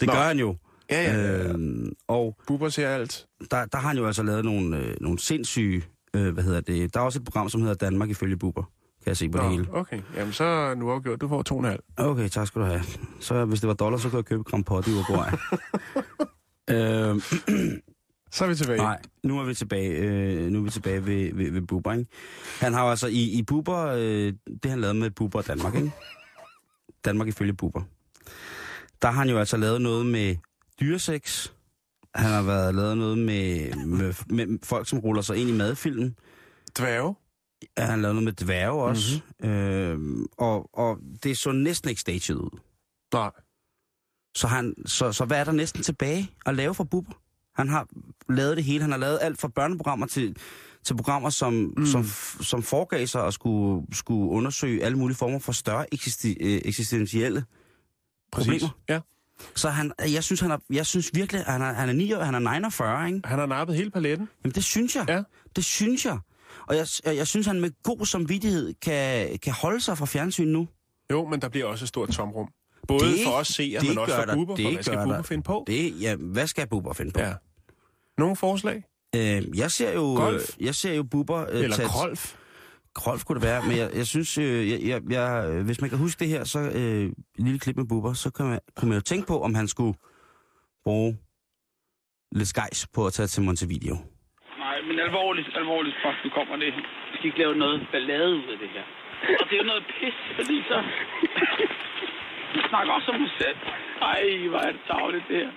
Det Nå. gør han jo. Ja, ja. Øh. Øhm, og Bubber ser alt. der, der har han jo altså lavet nogle, øh, nogle sindssyge... Øh, hvad hedder det? Der er også et program, som hedder Danmark ifølge Bubber. Kan jeg se på det hele. Nå, okay. Jamen, så er nu afgjort. Du får to og en halv. Okay, tak skal du have. Så hvis det var dollar, så kunne jeg købe Grand Pot i Uruguay. øhm, Så er vi tilbage. nej, nu er vi tilbage, øh, nu er vi tilbage ved, ved, ved Bubber, ikke? Han har jo altså i, i Bubber, øh, det han lavede med Bubber og Danmark, ikke? Danmark ifølge Bubber. Der har han jo altså lavet noget med dyresex. Han har været lavet noget med, med, med folk, som ruller sig ind i madfilm. Dværge. Ja, Han lavet noget med dværge også. Mm-hmm. Øh, og, og det så næsten ikke staged ud. Nej. Så, han, så, så hvad er der næsten tilbage at lave for Bubber? Han har lavet det hele. Han har lavet alt fra børneprogrammer til, til programmer, som, mm. som, som foregav sig og skulle, skulle undersøge alle mulige former for større eksisti, øh, eksistentielle Præcis. problemer. Ja. Så han, jeg, synes, han er, jeg synes virkelig, at han er, han er 9 år, han er 49, ikke? Han har nappet hele paletten. Jamen det synes jeg. Ja. Det synes jeg. Og jeg, jeg, jeg synes, han med god samvittighed kan, kan holde sig fra fjernsyn nu. Jo, men der bliver også et stort tomrum. Både Det- for os seere, det men også for der. Bubber. Det For hvad skal Bubber finde på? Det, ja, hvad skal Bubber finde på? Ja. Nogle forslag? Øh, jeg ser jo, Golf? øh, jeg ser jo Bubber øh, Eller Krolf? Krolf kunne det være, men jeg, jeg synes, øh, jeg, jeg, jeg, øh, hvis man kan huske det her, så øh, et lille klip med Bubber, så kan man, kunne man jo tænke på, om han skulle bruge lidt skejs på at tage til Montevideo. Nej, men alvorligt, alvorligt, fuck, nu kommer det. Vi skal ikke lave noget ballade ud af det her. Og det er jo noget pis, fordi så... Vi snakker også om os selv. Ej, hvor er det tavligt, det her.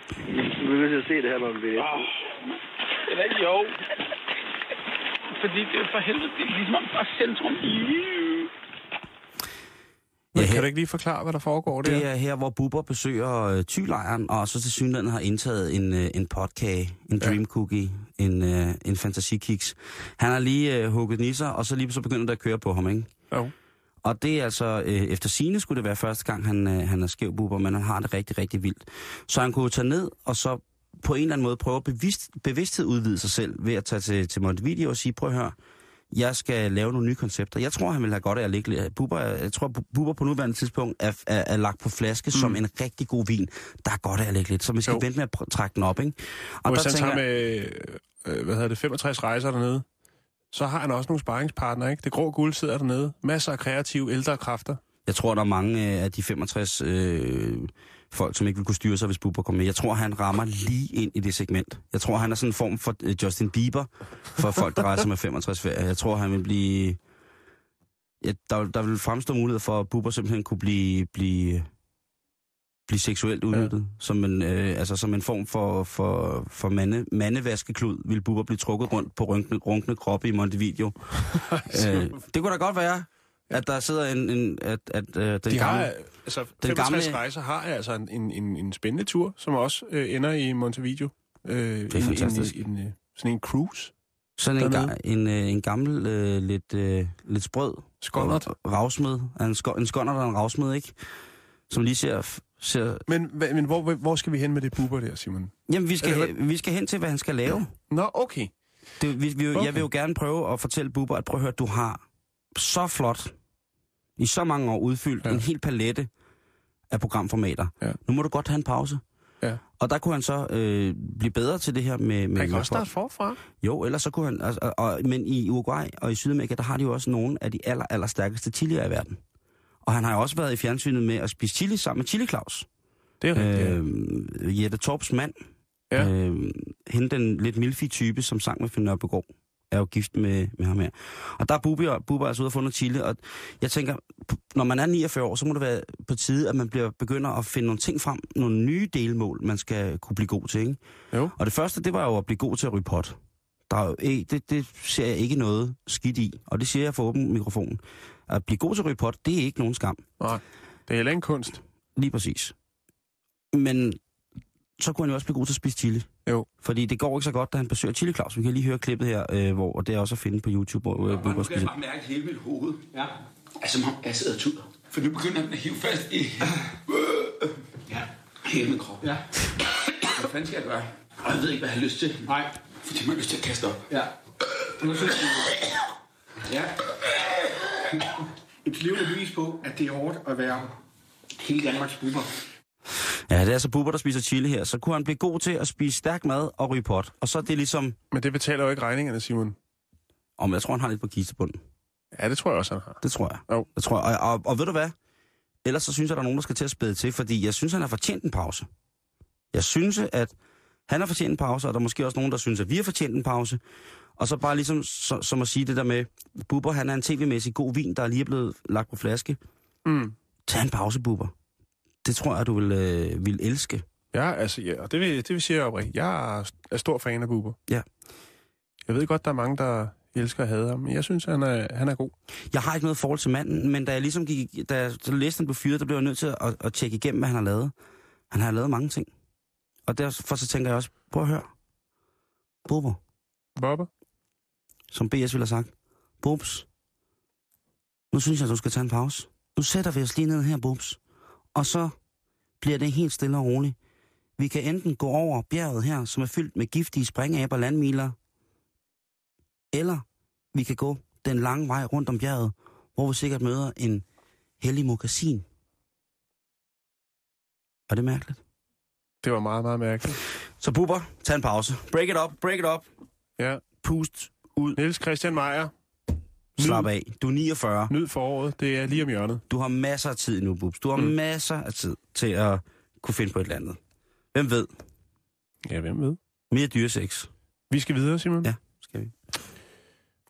Vi er nødt til at se det her, når vi vil. Åh, eller ikke, jo. Fordi det er for helvede, det er ligesom bare centrum. Ja, kan her- du ikke lige forklare, hvad der foregår der? Det er her, hvor Bubber besøger øh, tylejren, og så til synligheden har indtaget en, øh, en potkage, en Ja. dream cookie, en, øh, en fantasikiks. Han har lige øh, hugget nisser, og så lige så begynder det at køre på ham, ikke? Jo. Og det er altså, øh, efter sine skulle det være første gang, han, øh, han er skæv Bubber, men han har det rigtig, rigtig vildt. Så han kunne tage ned, og så på en eller anden måde prøve at bevidst, bevidsthed udvide sig selv, ved at tage til, til Montevideo og sige, prøv at høre, jeg skal lave nogle nye koncepter. Jeg tror, han vil have godt af at ligge lidt. Bubber, er- jeg tror, Bubber på nuværende tidspunkt er, er, er lagt på flaske mm. som en rigtig god vin. Der er godt af at ligge lidt, så man skal Jo. vente med at trække den op, ikke? Og hvis der tænker med, øh, hvad hedder det, 65 rejser dernede, så har han også nogle sparringspartnere, ikke? Det grå guld sidder dernede. Masser af kreative ældre kræfter. Jeg tror, der er mange øh, af de 65 øh, folk, som ikke vil kunne styre sig, hvis Bubber kommer med. Jeg tror, han rammer lige ind i det segment. Jeg tror, han er sådan en form for øh, Justin Bieber for folk, der rejser med 65 ferie. Jeg tror, han vil blive... Ja, der, der vil fremstå mulighed for, at Bubber simpelthen kunne blive, blive, blive seksuelt udnyttet. Ja. Som, en, øh, altså, som en form for, for, for mande, mandevaskeklud vil Bubber blive trukket rundt på runkne, runkne kroppe i Montevideo. øh, det kunne da godt være, at der sidder en... en at, at, øh, den De har, gamle, altså, den 65 gamle- rejser har altså en, en, en, en spændende tur, som også øh, ender i Montevideo. Øh, det er en, fantastisk. En, en, øh, sådan en cruise. Sådan en, ga- en, øh, en gammel, øh, lidt, øh, lidt sprød Skåndert. ravsmed. En, sko- en skåndert og en ravsmed, ikke? Som lige ser... ser Men, men hvor, hvor skal vi hen med det buber der, Simon? jamen, vi skal, hen, vi skal hen til, hvad han skal lave. Nå, okay. Det, vi, vi, okay. Jeg vil jo gerne prøve at fortælle Bubber, at prøv at høre, du har så flot, i så mange år udfyldt, ja. En hel palette af programformater. Ja. Nu må du godt have en pause. Ja. Og der kunne han så øh, blive bedre til det her med... med Han kan også starte forfra. Jo, ellers så kunne han... Altså, og, og, men i Uruguay og i Sydamerika, der har de jo også nogle af de aller, aller stærkeste chilier i verden. Og han har jo også været i fjernsynet med at spise chili sammen med Chili Claus. Det er rigtigt. Øh, Jette Torps mand. Ja. Øh, hende den lidt milfi type, som sang med Finn Nørbegaard, er jo gift med, med ham her. Og der er Bubber, Bubber altså ude og fundet chili, og jeg tænker, når man er 49 år, så må det være på tide, at man bliver begynder at finde nogle ting frem, nogle nye delmål, man skal kunne blive god til, ikke? Jo. Og det første, det var jo at blive god til at ryge pot. Der er jo ikke, det, det ser jeg ikke noget skidt i, og det siger jeg for åben mikrofon. At blive god til at ryge pot, det er ikke nogen skam. Nej, det er heller ikke kunst. Lige præcis. Men så kunne han jo også blive god til at spise chili. Jo. Fordi det går ikke så godt, da han besøger Chili Claus. Vi kan lige høre klippet her, øh, hvor og det er også at finde på YouTube, hvor øh, Bubber spiser. bare mærke hele mit hoved. Ja. Altså, som om jeg sidder og tuder. For nu begynder den at hive fast i... Ja, hele min krop. Ja. Hvad fanden skal jeg gøre? Og jeg ved ikke, hvad jeg har lyst til. Nej. Fordi man har lyst til at kaste op. Ja. Nu synes jeg... Ja. Et levende bevis på, at det er hårdt at være hele Danmarks buber. Ja, det er altså Bubber, der spiser chili her. Så kunne han blive god til at spise stærk mad og ryge pot. Og så er det ligesom... Men det betaler jo ikke regningerne, Simon. Om jeg tror, han har lidt på kistebunden. Ja, det tror jeg også, han har. Det tror jeg. Jo. Det tror jeg. Og, og, og ved du hvad? Ellers så synes jeg, der er nogen, der skal til at spæde til, fordi jeg synes, han har fortjent en pause. Jeg synes, at han har fortjent en pause, og der er måske også nogen, der synes, at vi har fortjent en pause. Og så bare ligesom, så, som at sige det der med, Bubber, han er en tv-mæssig god vin, der er lige blevet lagt på flaske. Mm. Tag en pause, Bubber. Det tror jeg, du vil, øh, vil elske. Ja, altså, ja, og det vil, det vil sige oprigtigt. Jeg er, stor fan af Bubber. Ja. Jeg ved godt, der er mange, der elsker at have ham, men jeg synes, han er, han er god. Jeg har ikke noget forhold til manden, men da jeg ligesom gik, da jeg læste, han blev fyret, der blev jeg nødt til at, at tjekke igennem, hvad han har lavet. Han har lavet mange ting. Og derfor så tænker jeg også, prøv at høre. Bubber, Bubber? Som BS ville have sagt. Bubs, nu synes jeg, du skal tage en pause. Nu sætter vi os lige ned her, Bubs. Og så bliver det helt stille og roligt. Vi kan enten gå over bjerget her, som er fyldt med giftige springaber landmiler, eller vi kan gå den lange vej rundt om bjerget, hvor vi sikkert møder en hellig mokassin. Var det mærkeligt? Det var meget, meget mærkeligt. Så Bubber, tag en pause. Break it up, break it up. Ja. Pust ud. Niels Christian Meier, Slap af. Du er 49. nyd foråret. Det er lige om hjørnet. Du har masser af tid nu, Bubs. Du har mm. masser af tid til at kunne finde på et eller andet. Hvem ved? Ja, hvem ved? Mere dyresex. Vi skal videre, Simon. Ja, skal vi.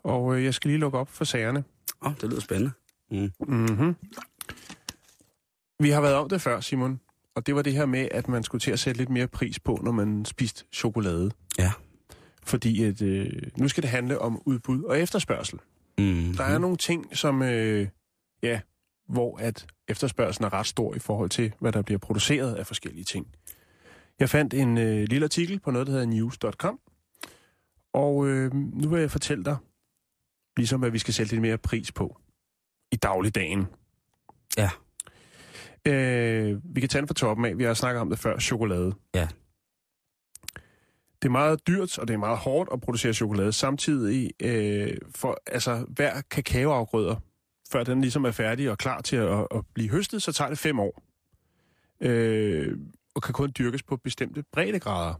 Og øh, jeg skal lige lukke op for sagerne. Åh, oh, det lyder spændende. Mm. Mm-hmm. Vi har været om det før, Simon. Og det var det her med, at man skulle til at sætte lidt mere pris på, når man spiste chokolade. Ja. Fordi at, øh, nu skal det handle om udbud og efterspørgsel. Mm. Der er nogle ting, som, øh, ja, hvor at efterspørgselen er ret stor i forhold til, hvad der bliver produceret af forskellige ting. Jeg fandt en øh, lille artikel på noget, der hedder news.com, og øh, nu vil jeg fortælle dig, ligesom hvad vi skal sætte lidt mere pris på i dagligdagen. Ja. Øh, vi kan tage den fra toppen af. Vi har snakket om det før. Chokolade. Ja. Det er meget dyrt, og det er meget hårdt at producere chokolade. Samtidig, øh, for altså, hver kakaoafgrøder, før den ligesom er færdig og klar til at, at blive høstet, så tager det fem år. Øh, og kan kun dyrkes på bestemte breddegrader.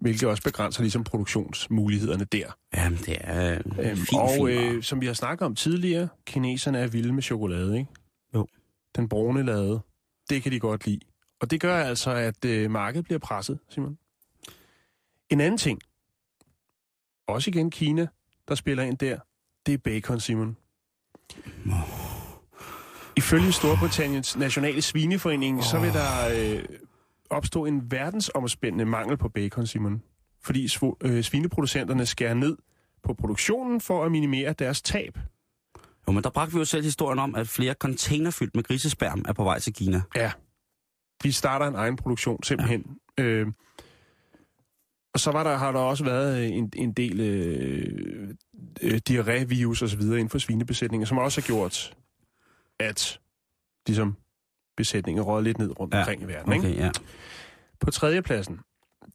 Hvilket også begrænser ligesom produktionsmulighederne der. Jamen, det er øh, Øhm, fin, og fin øh, som vi har snakket om tidligere, kineserne er vilde med chokolade, ikke? Jo. Den brune lade, det kan de godt lide. Og det gør altså, at øh, markedet bliver presset, Simon. En anden ting, også igen Kina, der spiller ind der, det er bacon, Simon. Ifølge Storbritanniens nationale svineforening, så vil der øh, opstå en verdensomspændende mangel på bacon, Simon. Fordi øh, svineproducenterne skærer ned på produktionen for at minimere deres tab. Jo, men der bragte vi jo selv historien om, at flere container fyldt med grisesperm er på vej til Kina. Ja. De starter en egen produktion, simpelthen. Ja. Øh, og så var der, har der også været øh, en, en del øh, øh, diarrévirus og så videre inden for svinebesætninger, som også har gjort, at ligesom, besætningen røget lidt ned rundt Ja. ja. omkring i verden. Ikke? Okay, ja. På tredjepladsen,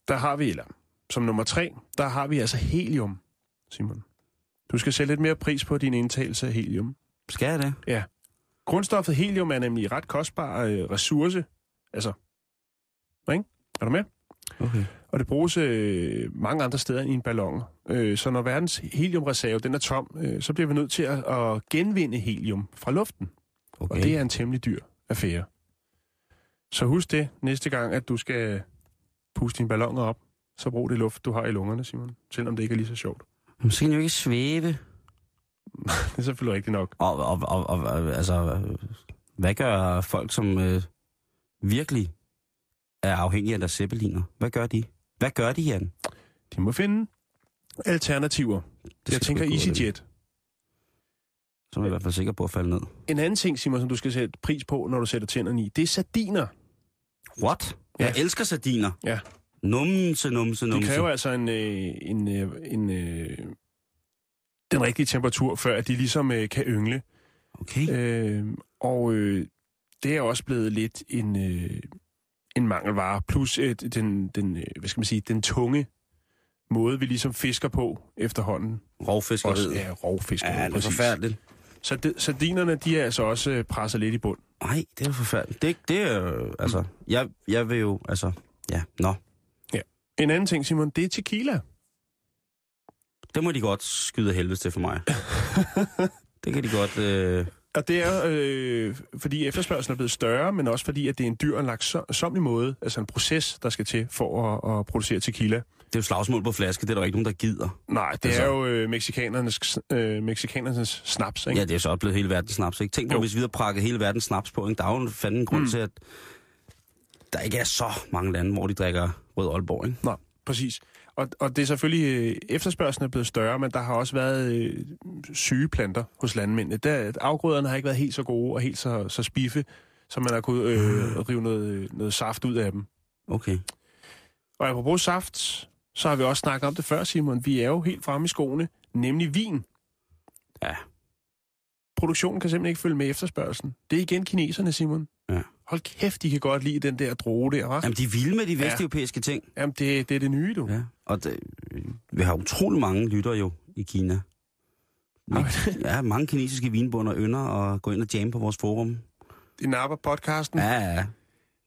der har vi, eller som nummer tre, der har vi altså helium, Simon. Du skal sætte lidt mere pris på din indtagelse af helium. Skal jeg det? Grundstoffet helium er nemlig en ret kostbar øh, ressource. Altså, ikke? Er du med? Okay. Og det bruges øh, mange andre steder end i en ballon. Øh, så når verdens heliumreserve den er tom, øh, så bliver vi nødt til at, at genvinde helium fra luften. okay. Og det er en temmelig dyr affære. Så husk det næste gang, at du skal puste dine balloner op, så brug det luft, du har i lungerne, Simon. Selvom det ikke er lige så sjovt. Men den jo ikke svæve. Det er selvfølgelig rigtigt nok. Og, og, og, og altså, hvad gør folk, som øh, virkelig er afhængige af deres zeppeliner? Hvad gør de? Hvad gør de, Jan? De må finde alternativer. Det Jeg tænker det. EasyJet. Så er jeg i hvert fald sikker på at falde ned. En anden ting, Simon, som du skal sætte pris på, når du sætter tænderne i, det er sardiner. What? Ja. Jeg elsker sardiner. Ja. Numse, numse, Det numse. kræver altså en, øh, en, øh, en, øh, den rigtige temperatur, før at de ligesom øh, kan yngle. Okay. Øh, og øh, det er også blevet lidt en, øh, en mangelvare. Plus øh, den, den, øh, hvad skal man sige, den tunge måde, vi ligesom fisker på efterhånden. Rovfiskeriet. ja, rovfiskeriet. Ja, det er forfærdeligt. Så de, sardinerne, de er altså også øh, presset lidt i bund. Nej, det er forfærdeligt. Det, det er altså, jeg, jeg vil jo, altså, ja, nå. En anden ting, Simon, det er tequila. Det må de godt skyde helvede til for mig. det kan de godt... Øh... Og det er, øh, fordi efterspørgselen er blevet større, men også fordi, at det er en dyr og langsomlig måde, altså en proces, der skal til for at, at producere tequila. Det er jo slagsmål på flaske, det er der jo ikke nogen, der gider. Nej, det Altså- er jo øh, mexikanernes, øh, mexikanernes snaps, ikke? Ja, det er så blevet hele verdens snaps, ikke? Tænk på, Jo. hvis vi havde prakket hele verdens snaps på, ikke? Der er jo fanden en grund mm. til, at der ikke er så mange lande, hvor de drikker rød Aalborg, ikke? Nå, præcis. Og, og det er selvfølgelig, øh, efterspørgselen er blevet større, men der har også været øh, syge planter hos landmændene. Der, afgrøderne har ikke været helt så gode og helt så, så spiffe, så man har kunnet øh, rive noget, noget saft ud af dem. Okay. Og apropos saft, så har vi også snakket om det før, Simon. Vi er jo helt fremme i skoene, nemlig vin. Ja. Produktionen kan simpelthen ikke følge med efterspørgselen. Det er igen kineserne, Simon. Ja. Hold kæft, de kan godt lide den der droge der, hva'? Jamen, de er vilde med de vesteuropæiske ting. Jamen, det, det er det nye, du. Ja. Og det, vi har utrolig mange lytter jo i Kina. Har Ja, mange kinesiske vinbunder ynder at gå ind og jamme på vores forum. Det napper podcasten. Ja, ja.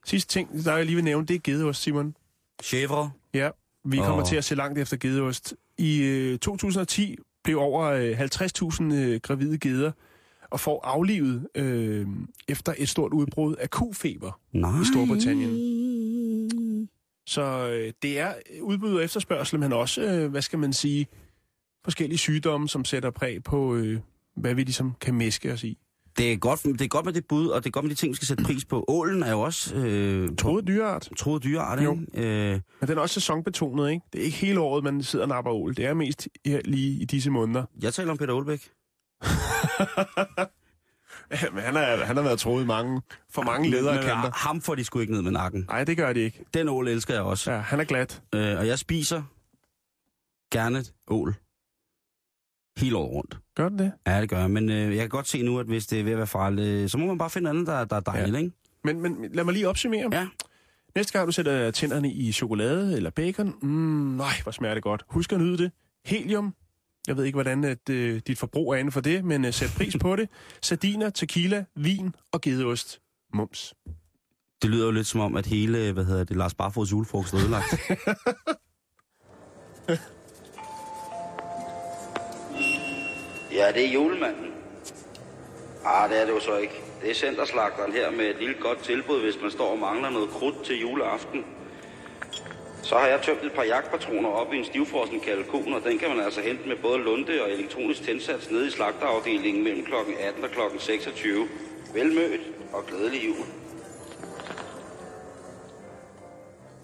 Sidste ting, der jeg lige vil nævne, det er gedeost, Simon. Chèvre. Ja, vi kommer Åh. til at se langt efter gedeost. I øh, 2010 blev over øh, 50.000 øh, gravide geder og får aflivet øh, efter et stort udbrud af kufeber. Nej. I Storbritannien. Så øh, det er udbud og efterspørgsel, men også, øh, hvad skal man sige, forskellige sygdomme, som sætter præg på, øh, hvad vi ligesom kan mæske os i. Det er, godt, det er godt med det bud, og det er godt med de ting, vi skal sætte pris på. Ålen er jo også... Øh, Troet dyreart, troet dyreart, Jo. ikke? Øh, men den er også sæsonbetonet, ikke? Det er ikke hele året, man sidder og napper ål. Det er mest her, lige i disse måneder. jeg taler om Peter Olbæk. Men han, er, han har været troet mange, for mange ledere kanter. ham får de sgu ikke ned med nakken. Nej, det gør de ikke. Den ål elsker jeg også. Ja, han er glat. Øh, og jeg spiser gerne ål. Hele året rundt. Gør den det? Ja, det gør jeg. Men øh, jeg kan godt se nu, at hvis det er ved at være farligt, øh, så må man bare finde andet, der, der er dejligt, ja. ikke? Men, men lad mig lige opsummere. Ja. Næste gang du sætter tænderne i chokolade eller bacon, mm, nej, hvor smager det godt. Husk at nyde det. Helium. Jeg ved ikke, hvordan at, øh, dit forbrug er inden for det, men øh, sæt pris på det. Sardiner, tequila, vin og gedeost. Mums. Det lyder jo lidt som om, at hele, hvad hedder det, Lars Barfods julefrokost er ødelagt. Ja, det er julemanden. Ah, det er det jo så ikke. Det er centerslagteren her med et lille godt tilbud, hvis man står og mangler noget krudt til juleaften. Så har jeg tømt et par jagtpatroner op i en stivfrossen kalkun, og den kan man altså hente med både lunde og elektronisk tændsats nede i slagterafdelingen mellem kl. 18 og kl. 26. Velmødt og glædelig jul.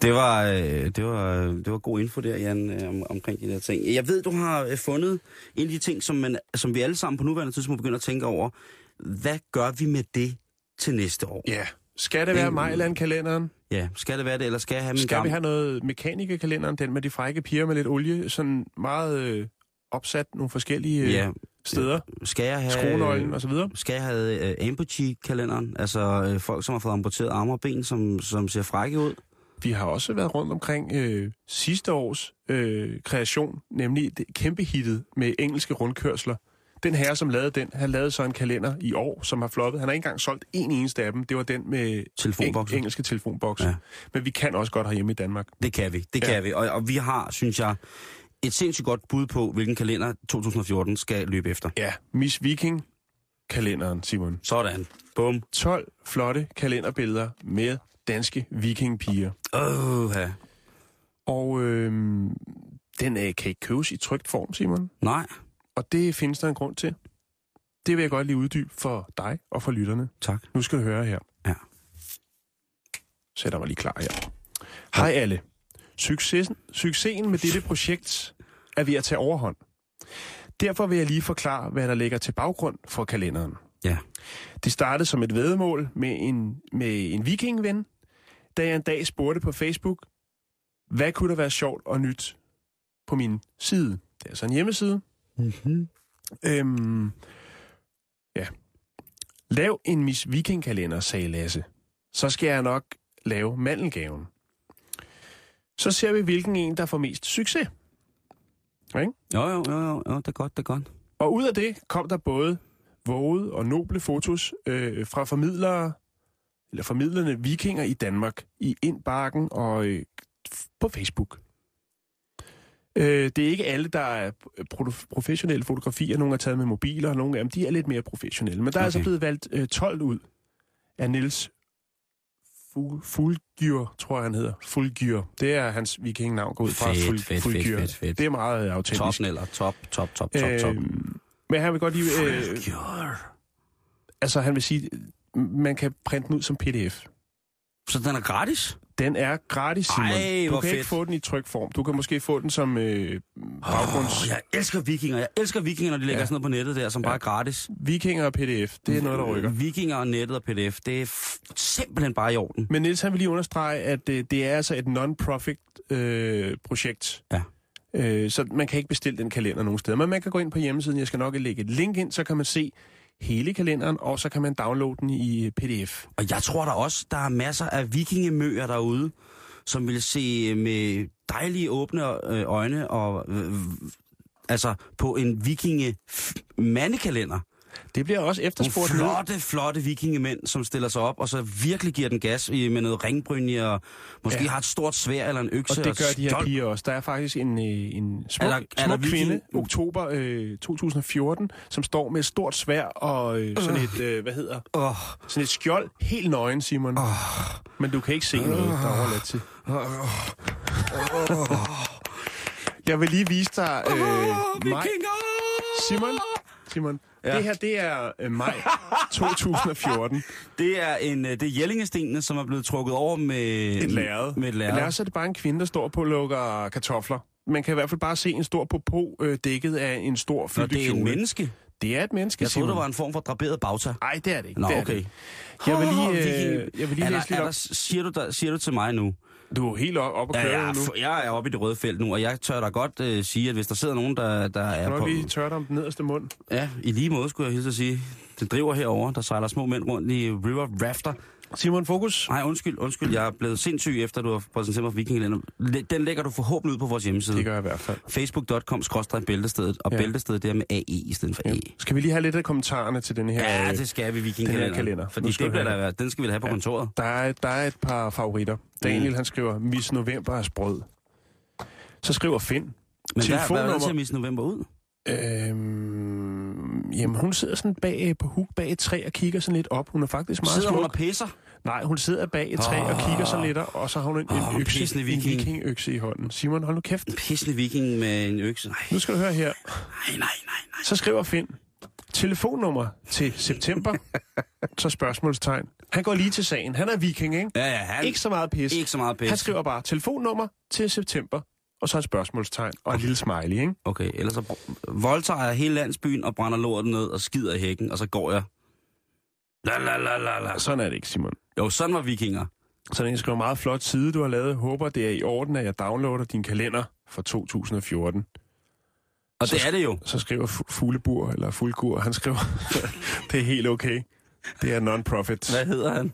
Det var, øh, det var, det var god info der, Jan, øh, om, omkring de der ting. Jeg ved, du har øh, fundet en af de ting, som, man, som vi alle sammen på nuværende tidspunkt begynder at tænke over. Hvad gør vi med det til næste år? Ja. Skal det være Det- Mejland-kalenderen? Ja, skal det være det, eller skal jeg have min Skal vi gamle... have noget mekanikerkalenderen, den med de frække piger med lidt olie, sådan meget øh, opsat nogle forskellige øh, Ja, steder, skal jeg have... skruenøglen og så videre? Skal jeg have uh, amputee-kalenderen? Altså øh, folk, som har fået amputeret arme og ben, som, som ser frække ud? Vi har også været rundt omkring øh, sidste års øh, kreation, nemlig det kæmpe hittet med engelske rundkørsler. Den herre, som lavede den, han lavede så en kalender i år, som har floppet. Han har ikke engang solgt en eneste af dem. Det var den med Telefonbokser. eng- engelske telefonbokser. Ja. Men vi kan også godt herhjemme i Danmark. Det kan vi, det Ja. kan vi. Og, og vi har, synes jeg, et sindssygt godt bud på, hvilken kalender 2014 skal løbe efter. Ja, Miss Viking kalenderen, Simon. Sådan. Bum. 12 flotte kalenderbilleder med danske vikingpiger. Åh, ja. Og øh, den øh, kan ikke købes i trygt form, Simon. Nej, Og det findes der en grund til. Det vil jeg godt lige uddybe for dig og for lytterne. tak. Nu skal du høre her. Ja. Sætter mig lige klar her. Hej alle. Succesen, succesen med dette projekt er ved at tage overhånd. Derfor vil jeg lige forklare, hvad der ligger til baggrund for kalenderen. Ja. Det startede som et vedmål med en, med en vikingven, da jeg en dag spurgte på Facebook, hvad kunne der være sjovt og nyt på min side? Det er altså en hjemmeside. Mm-hmm. Øhm, ja. Lav en Miss Viking-kalender, sagde Lasse. Så skal jeg nok lave mandelgaven. Så ser vi, hvilken en, der får mest succes. Ikke? Jo, jo, jo, jo, jo, det er godt, det er godt. Og ud af det kom der både vågede og noble fotos øh, fra formidlere, eller formidlende vikinger i Danmark, i Indbakken og øh, på Facebook. Øh, det er ikke alle, der er pro- professionelle fotografier. Nogle er taget med mobiler, og nogle af dem de er lidt mere professionelle. Men der er altså Okay. blevet valgt øh, 12 ud af Niels Ful- Fulgyr, tror jeg han hedder. Fulgyr. Det er hans vikingnavn, går ud fra. Fedt, Ful- fedt, fedt, Fulgyr. fedt, fedt. Det er meget øh, Top, autentisk. Neller. Top, top, top, top, top. Øhm, men han vil godt lige... Øh, altså, han vil sige, man kan printe den ud som pdf. Så den er gratis? Den er gratis, Simon. Ej, du kan ikke fedt. få den i trykform. Du kan måske få den som øh, baggrunds... Oh, jeg elsker vikinger. Jeg elsker vikinger, når de lægger Ja. sådan noget på nettet der, som Ja. bare er gratis. Vikinger og pdf, det er noget, der rykker. Vikinger og nettet og pdf, det er simpelthen bare i orden. Men Niels, han vil lige understrege, at øh, det er altså et non-profit øh, projekt. Ja. Øh, så man kan ikke bestille den kalender nogen steder. Men man kan gå ind på hjemmesiden. Jeg skal nok lægge et link ind, så kan man se hele kalenderen, og så kan man downloade den i øh, pdf. Og jeg tror der også, der er masser af vikingemøer derude, som vil se øh, med dejlige åbne øh, øjne og øh, altså på en vikinge mandekalender. Det bliver også Nogle efterspurgt. nu. flotte, flotte vikingemænd, som stiller sig op, og så virkelig giver den gas i- med noget ringbrynje, og måske Ja. har et stort svær eller en økse. Og det gør de her piger også. Der er faktisk en, øh, en smuk, Er er der- der, er smuk der kvinde, viking- oktober øh, 2014, som står med et stort svær og øh, sådan et, øh, hvad hedder, Åh, sådan et skjold, helt nøgen, Simon. åh, Men du kan ikke se noget, der er overladt til. Jeg vil lige vise dig øh, maj. Simon, Simon, ja. Det her, det er øh, maj 2014. Det er en øh, det er Jellingestenene, som er blevet trukket over med Et lærred. Med et Lad lærred. os er det bare en kvinde, der står på og lukker kartofler. Man kan i hvert fald bare se en stor popo øh, dækket af en stor fyldt det er en menneske. Det er et menneske, Jeg troede, der var en form for draperet bagtag. Nej, det er det ikke. Nå, det okay. Det. Jeg vil lige, øh, jeg vil lige er læse der, lidt op. der, siger, du der, siger du til mig nu? Du er helt op, op og Ja, køre jeg, nu. er, jeg er oppe i det røde felt nu, og jeg tør da godt øh, sige, at hvis der sidder nogen, der, der er Nu på... vi tørt om den nederste mund. Ja, i lige måde skulle jeg hilse at sige. Det driver herover, der sejler små mænd rundt i River Rafter. Simon, fokus. Nej, undskyld, undskyld. Jeg er blevet sindssyg, efter du har præsenteret mig for Vikingelænder. Den lægger du forhåbentlig ud på vores hjemmeside. Det gør jeg i hvert fald. facebook.com bæltestedet og Ja. bæltestedet der med AE i stedet for Ja. E. Skal vi lige have lidt af kommentarerne til denne her? Ja, øh, det skal vi, den Vikingelænder. kalender. Fordi det bliver have der, den skal vi da have på Ja. kontoret. Der er, der er et par favoritter. Daniel, han skriver, Miss November er sprød. Så skriver Finn, Men hvad, hvad er telefonnummer- det til at miste november ud? øhm, jamen hun sidder sådan bag på huk bag et træ og kigger sådan lidt op. Hun er faktisk meget Sidder smuk. hun og pisser? Nej, hun sidder bag et træ og kigger sådan lidt, og så har hun en, Åh, en økse, en viking. vikingøkse i hånden. Simon, hold nu kæft. En pissende viking med en økse. Nej, Nu skal du høre her. nej, nej, nej. nej. Så skriver Finn, telefonnummer til september, så spørgsmålstegn. Han går lige til sagen. Han er viking, ikke? Ja, ja, han, Ikke så meget pis. ikke så meget pis. Han skriver bare telefonnummer til september, og så et spørgsmålstegn og en lille smiley, ikke? Okay, ellers så voldtager jeg hele landsbyen og brænder lorten ned og skider i hækken, og så går jeg. La la la la la. Sådan er det ikke, Simon. Jo, sådan var vikinger. Så den skriver meget flot side, du har lavet. Håber, det er i orden, at jeg downloader din kalender for 2014. Og Så det er det jo. Så skriver Fu- Fuglebur, eller Fuglgur, han skriver, det er helt okay. Det er non-profit. Hvad hedder han?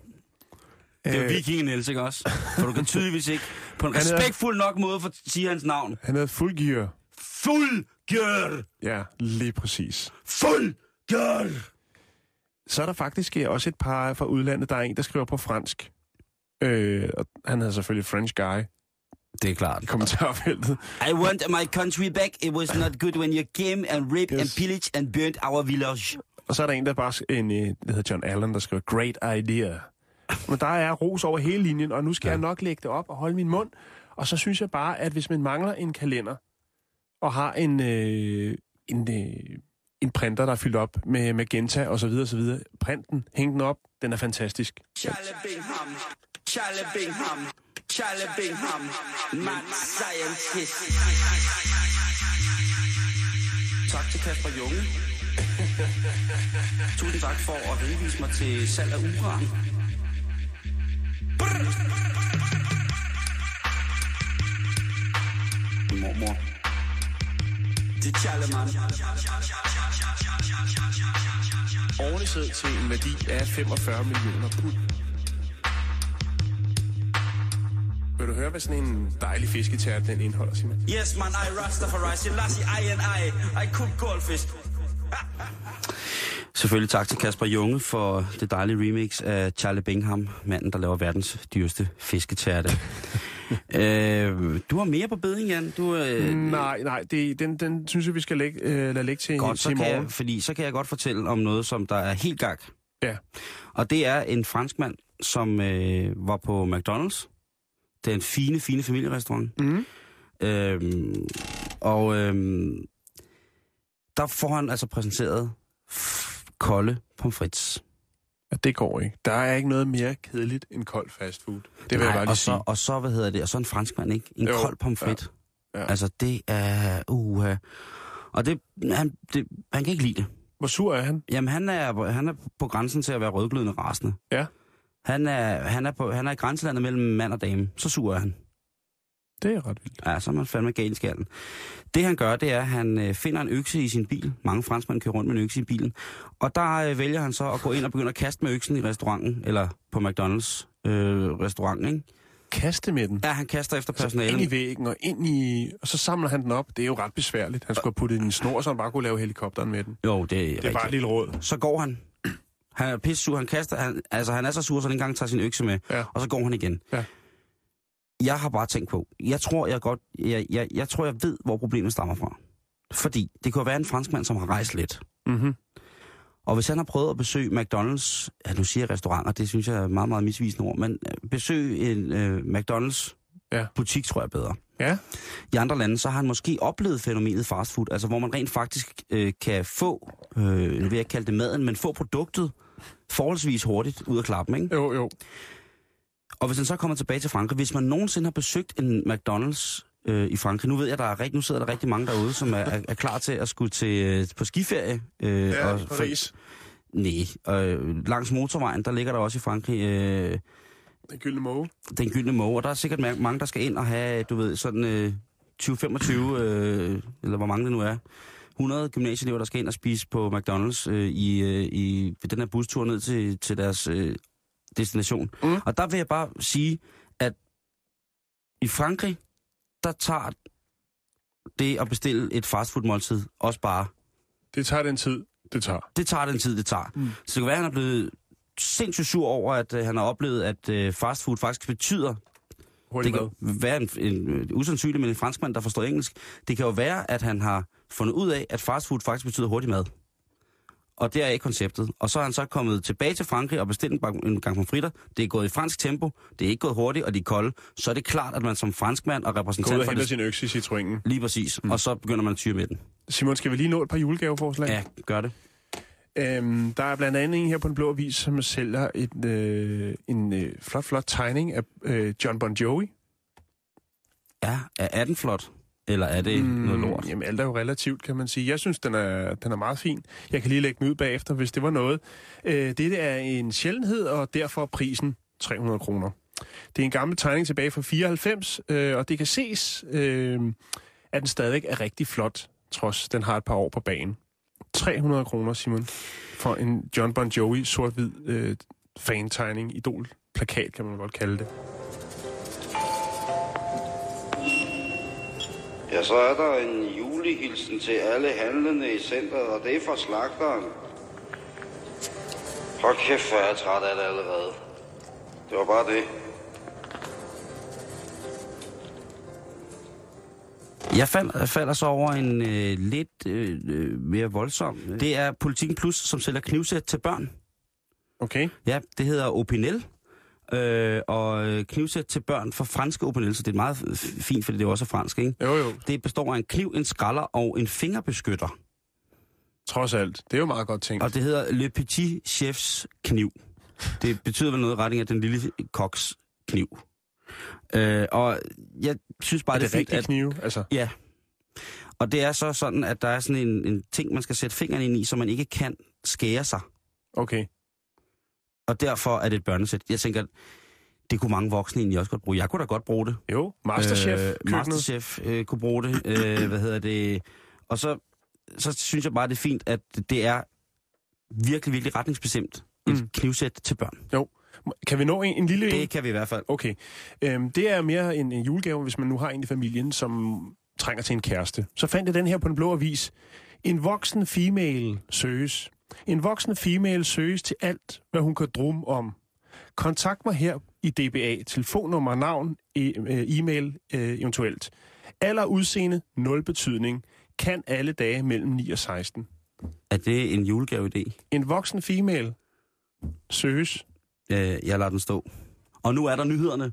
Det er Øh, vikingen Niels, ikke også? For du kan tydeligvis ikke på en Han respektfuld nok måde for at sige hans navn. Han hedder Fuglgyr. Fuldgør! Ja, lige præcis. Fuldgør! Så er der faktisk øh, også et par fra udlandet. Der er en, der skriver på fransk. Øh, og han hedder selvfølgelig French Guy Det er klart. i kommentarfeltet. I want my country back. It was not good when you came and raped Yes. and pillaged and burnt our village. Og så er der en, der bare en, øh, der hedder John Allen, der skriver, great idea. Men der er ros over hele linjen, og nu skal ja. jeg nok lægge det op og holde min mund. Og så synes jeg bare, at hvis man mangler en kalender, og har en, øh, en, øh, en printer, der er fyldt op med magenta og så videre, og så videre, print den, hæng den op, den er fantastisk. Charlie Bingham, Charlie Bingham, Charlie Bingham, mad scientist. Tak til Kasper Junge. Tusind tak for at henvise mig til salg af uran. Mormor. Det er til en værdi af 45 millioner pund. Vil du høre, hvad sådan en dejlig fisketær den indeholder, Simon? Yes, man, I Rastafari, Selassie, I and I, I cook goldfish. Selvfølgelig tak til Kasper Junge for det dejlige remix af Charlie Bingham, manden, der laver verdens dyreste fisketærte. øh, du har mere på beding, Jan. Du, øh, Nej, nej, det, den, den synes jeg, vi skal lægge, øh, lade lægge til, godt, til så kan morgen. jeg, fordi så kan jeg godt fortælle om noget, som der er helt gak. Ja. Og det er en franskmand, som øh, var på McDonald's. Det er en fine, fine familierestaurant. Mm. Øhm, og øhm, der får han altså præsenteret kolde pomfrits. Ja, det går ikke. Der er ikke noget mere kedeligt end kold fast food. Det vil jeg bare lige og sige. så, og så, hvad hedder det, og så en franskmand, ikke? En Jo, kold pomfrit. ja. Ja. Altså, det er... Uh, og det, han, det, han kan ikke lide det. Hvor sur er han? Jamen, han er, han er på grænsen til at være rødglødende rasende. Ja. Han er, han, er på, han er i grænselandet mellem mand og dame. Så sur er han. Det er ret vildt. Ja, så er man fandme gal i skallen. Det han gør, det er, at han øh, finder en økse i sin bil. Mange franskmænd kører rundt med en økse i bilen. Og der øh, vælger han så at gå ind og begynde at kaste med øksen i restauranten, eller på McDonald's øh, restaurant, ikke? Kaste med den. Ja, han kaster efter Så ind i personalet. væggen og ind i... Og så samler han den op. Det er jo ret besværligt. Han skulle have puttet den i en snor, så han bare kunne lave helikopteren med den. Jo, det er, Det er rigtigt. bare et lille råd. Så går han. Han er pisse sur, han kaster, han, altså han er så sur, så han ikke engang tager sin økse med. Ja. Og så går han igen. Ja. Jeg har bare tænkt på, jeg tror, jeg godt, jeg, jeg, jeg tror, jeg ved, hvor problemet stammer fra. Fordi det kunne være en franskmand, som har rejst lidt. Mm-hmm. Og hvis han har prøvet at besøge McDonald's, ja nu siger jeg restauranter, det synes jeg er meget, meget misvisende ord, men øh, besøg en øh, McDonald's Ja. butik, tror jeg bedre. Ja. I andre lande, så har han måske oplevet fænomenet fast food, altså hvor man rent faktisk øh, kan få, øh, nu vil jeg ikke kalde det maden, men få produktet forholdsvis hurtigt ud af klappen, ikke? Jo, jo. Og hvis han så kommer tilbage til Frankrig, hvis man nogensinde har besøgt en McDonald's øh, i Frankrig, nu ved jeg, der er, rigt, nu sidder der rigtig mange derude, som er, er, er klar til at skulle til, øh, på skiferie. Øh, Ja, og Paris. Nej, øh, langs motorvejen, der ligger der også i Frankrig øh, Den gyldne måge. den gyldne måge, og der er sikkert ma- mange, der skal ind og have, du ved, sådan øh, 20-25, øh, eller hvor mange det nu er, 100 gymnasieelever, der skal ind og spise på McDonald's øh, i, øh, i den her bustur ned til, til deres øh, destination. Mm. Og der vil jeg bare sige, at i Frankrig, der tager det at bestille et fastfood-måltid også bare Det tager den tid, det tager. det tager den tid, det tager. Mm. Så det kan være, at han er blevet sindssygt sur over, at øh, han har oplevet, at øh, fastfood faktisk betyder... Hurtigt det kan være en, en, en usandsynlig, men en franskmand, der forstår engelsk. Det kan jo være, at han har fundet ud af, at fastfood faktisk betyder hurtig mad. Og det er ikke konceptet. Og så er han så kommet tilbage til Frankrig og bestilt en, bag- en gang pomfritter. Det er gået i fransk tempo, det er ikke gået hurtigt, og de er kolde. Så er det klart, at man som franskmand og ud repræsentant og for henter det... sin økse i citroenen. Lige præcis. Mm. Og så begynder man at tyre med den. Simon, skal vi lige nå et par julegaveforslag? Ja, gør det. Øhm, der er blandt andet en her på Den Blå Avis, som sælger et, øh, en øh, flot, flot tegning af øh, John Bon Jovi. Ja, er, er den flot? Eller er det mm, noget lort? Jamen, alt er jo relativt, kan man sige. Jeg synes, den er, den er meget fin. Jeg kan lige lægge den ud bagefter, hvis det var noget. Øh, dette er en sjældenhed, og derfor er prisen 300 kroner. Det er en gammel tegning tilbage fra 94, øh, og det kan ses, øh, at den stadigvæk er rigtig flot, trods den har et par år på banen. 300 kroner, Simon, for en John Bon Jovi sort-hvid øh, fantegning, idol-plakat, kan man godt kalde det. Ja, så er der en julehilsen til alle handlende i centret, og det er fra slagteren. Hold kæft, hvor er jeg træt af det allerede. Det var bare det. Jeg falder, jeg falder så over en øh, lidt øh, øh, mere voldsom. Det er Politiken Plus, som sælger knivsæt til børn. Okay. Ja, det hedder Opinel. Øh, og øh, knivsæt til børn for franske Opinel, så det er meget fint, fordi det er også er fransk, ikke? Jo, jo. Det består af en kniv, en skralder og en fingerbeskytter. Trods alt. Det er jo meget godt tænkt. Og det hedder Le Petit Chefs kniv. Det betyder vel noget i retning af den lille koks kniv. Øh, og jeg synes bare, er det, det er fint, at... knive? Altså, Ja. Og det er så sådan, at der er sådan en, en ting, man skal sætte fingeren ind i, så man ikke kan skære sig. okay. Og derfor er det et børnesæt. Jeg tænker, det kunne mange voksne egentlig også godt bruge. Jeg kunne da godt bruge det. Jo, Masterchef. Øh, køkkenet. Masterchef øh, kunne bruge det. Øh, hvad hedder det? Og så, så synes jeg bare, det er fint, at det er virkelig, virkelig retningsbestemt. Et Mm. knivsæt til børn. Jo. Kan vi nå en, en lille en? Det kan vi i hvert fald. Okay. Øhm, det er mere en, en julegave, hvis man nu har en i familien, som trænger til en kæreste. Så fandt jeg den her på den blå avis. En voksen female søges. En voksen female søges til alt, hvad hun kan drumme om. Kontakt mig her i DBA. Telefonnummer, navn, e- øh, e-mail øh, eventuelt. Alder udseende, nul betydning. Kan alle dage mellem 9 og 16. Er det en julegave-idé? En voksen female søges. Øh, jeg lader den stå. Og nu er der nyhederne.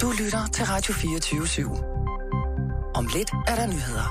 Du lytter til Radio 24 /7. Om lidt er der nyheder.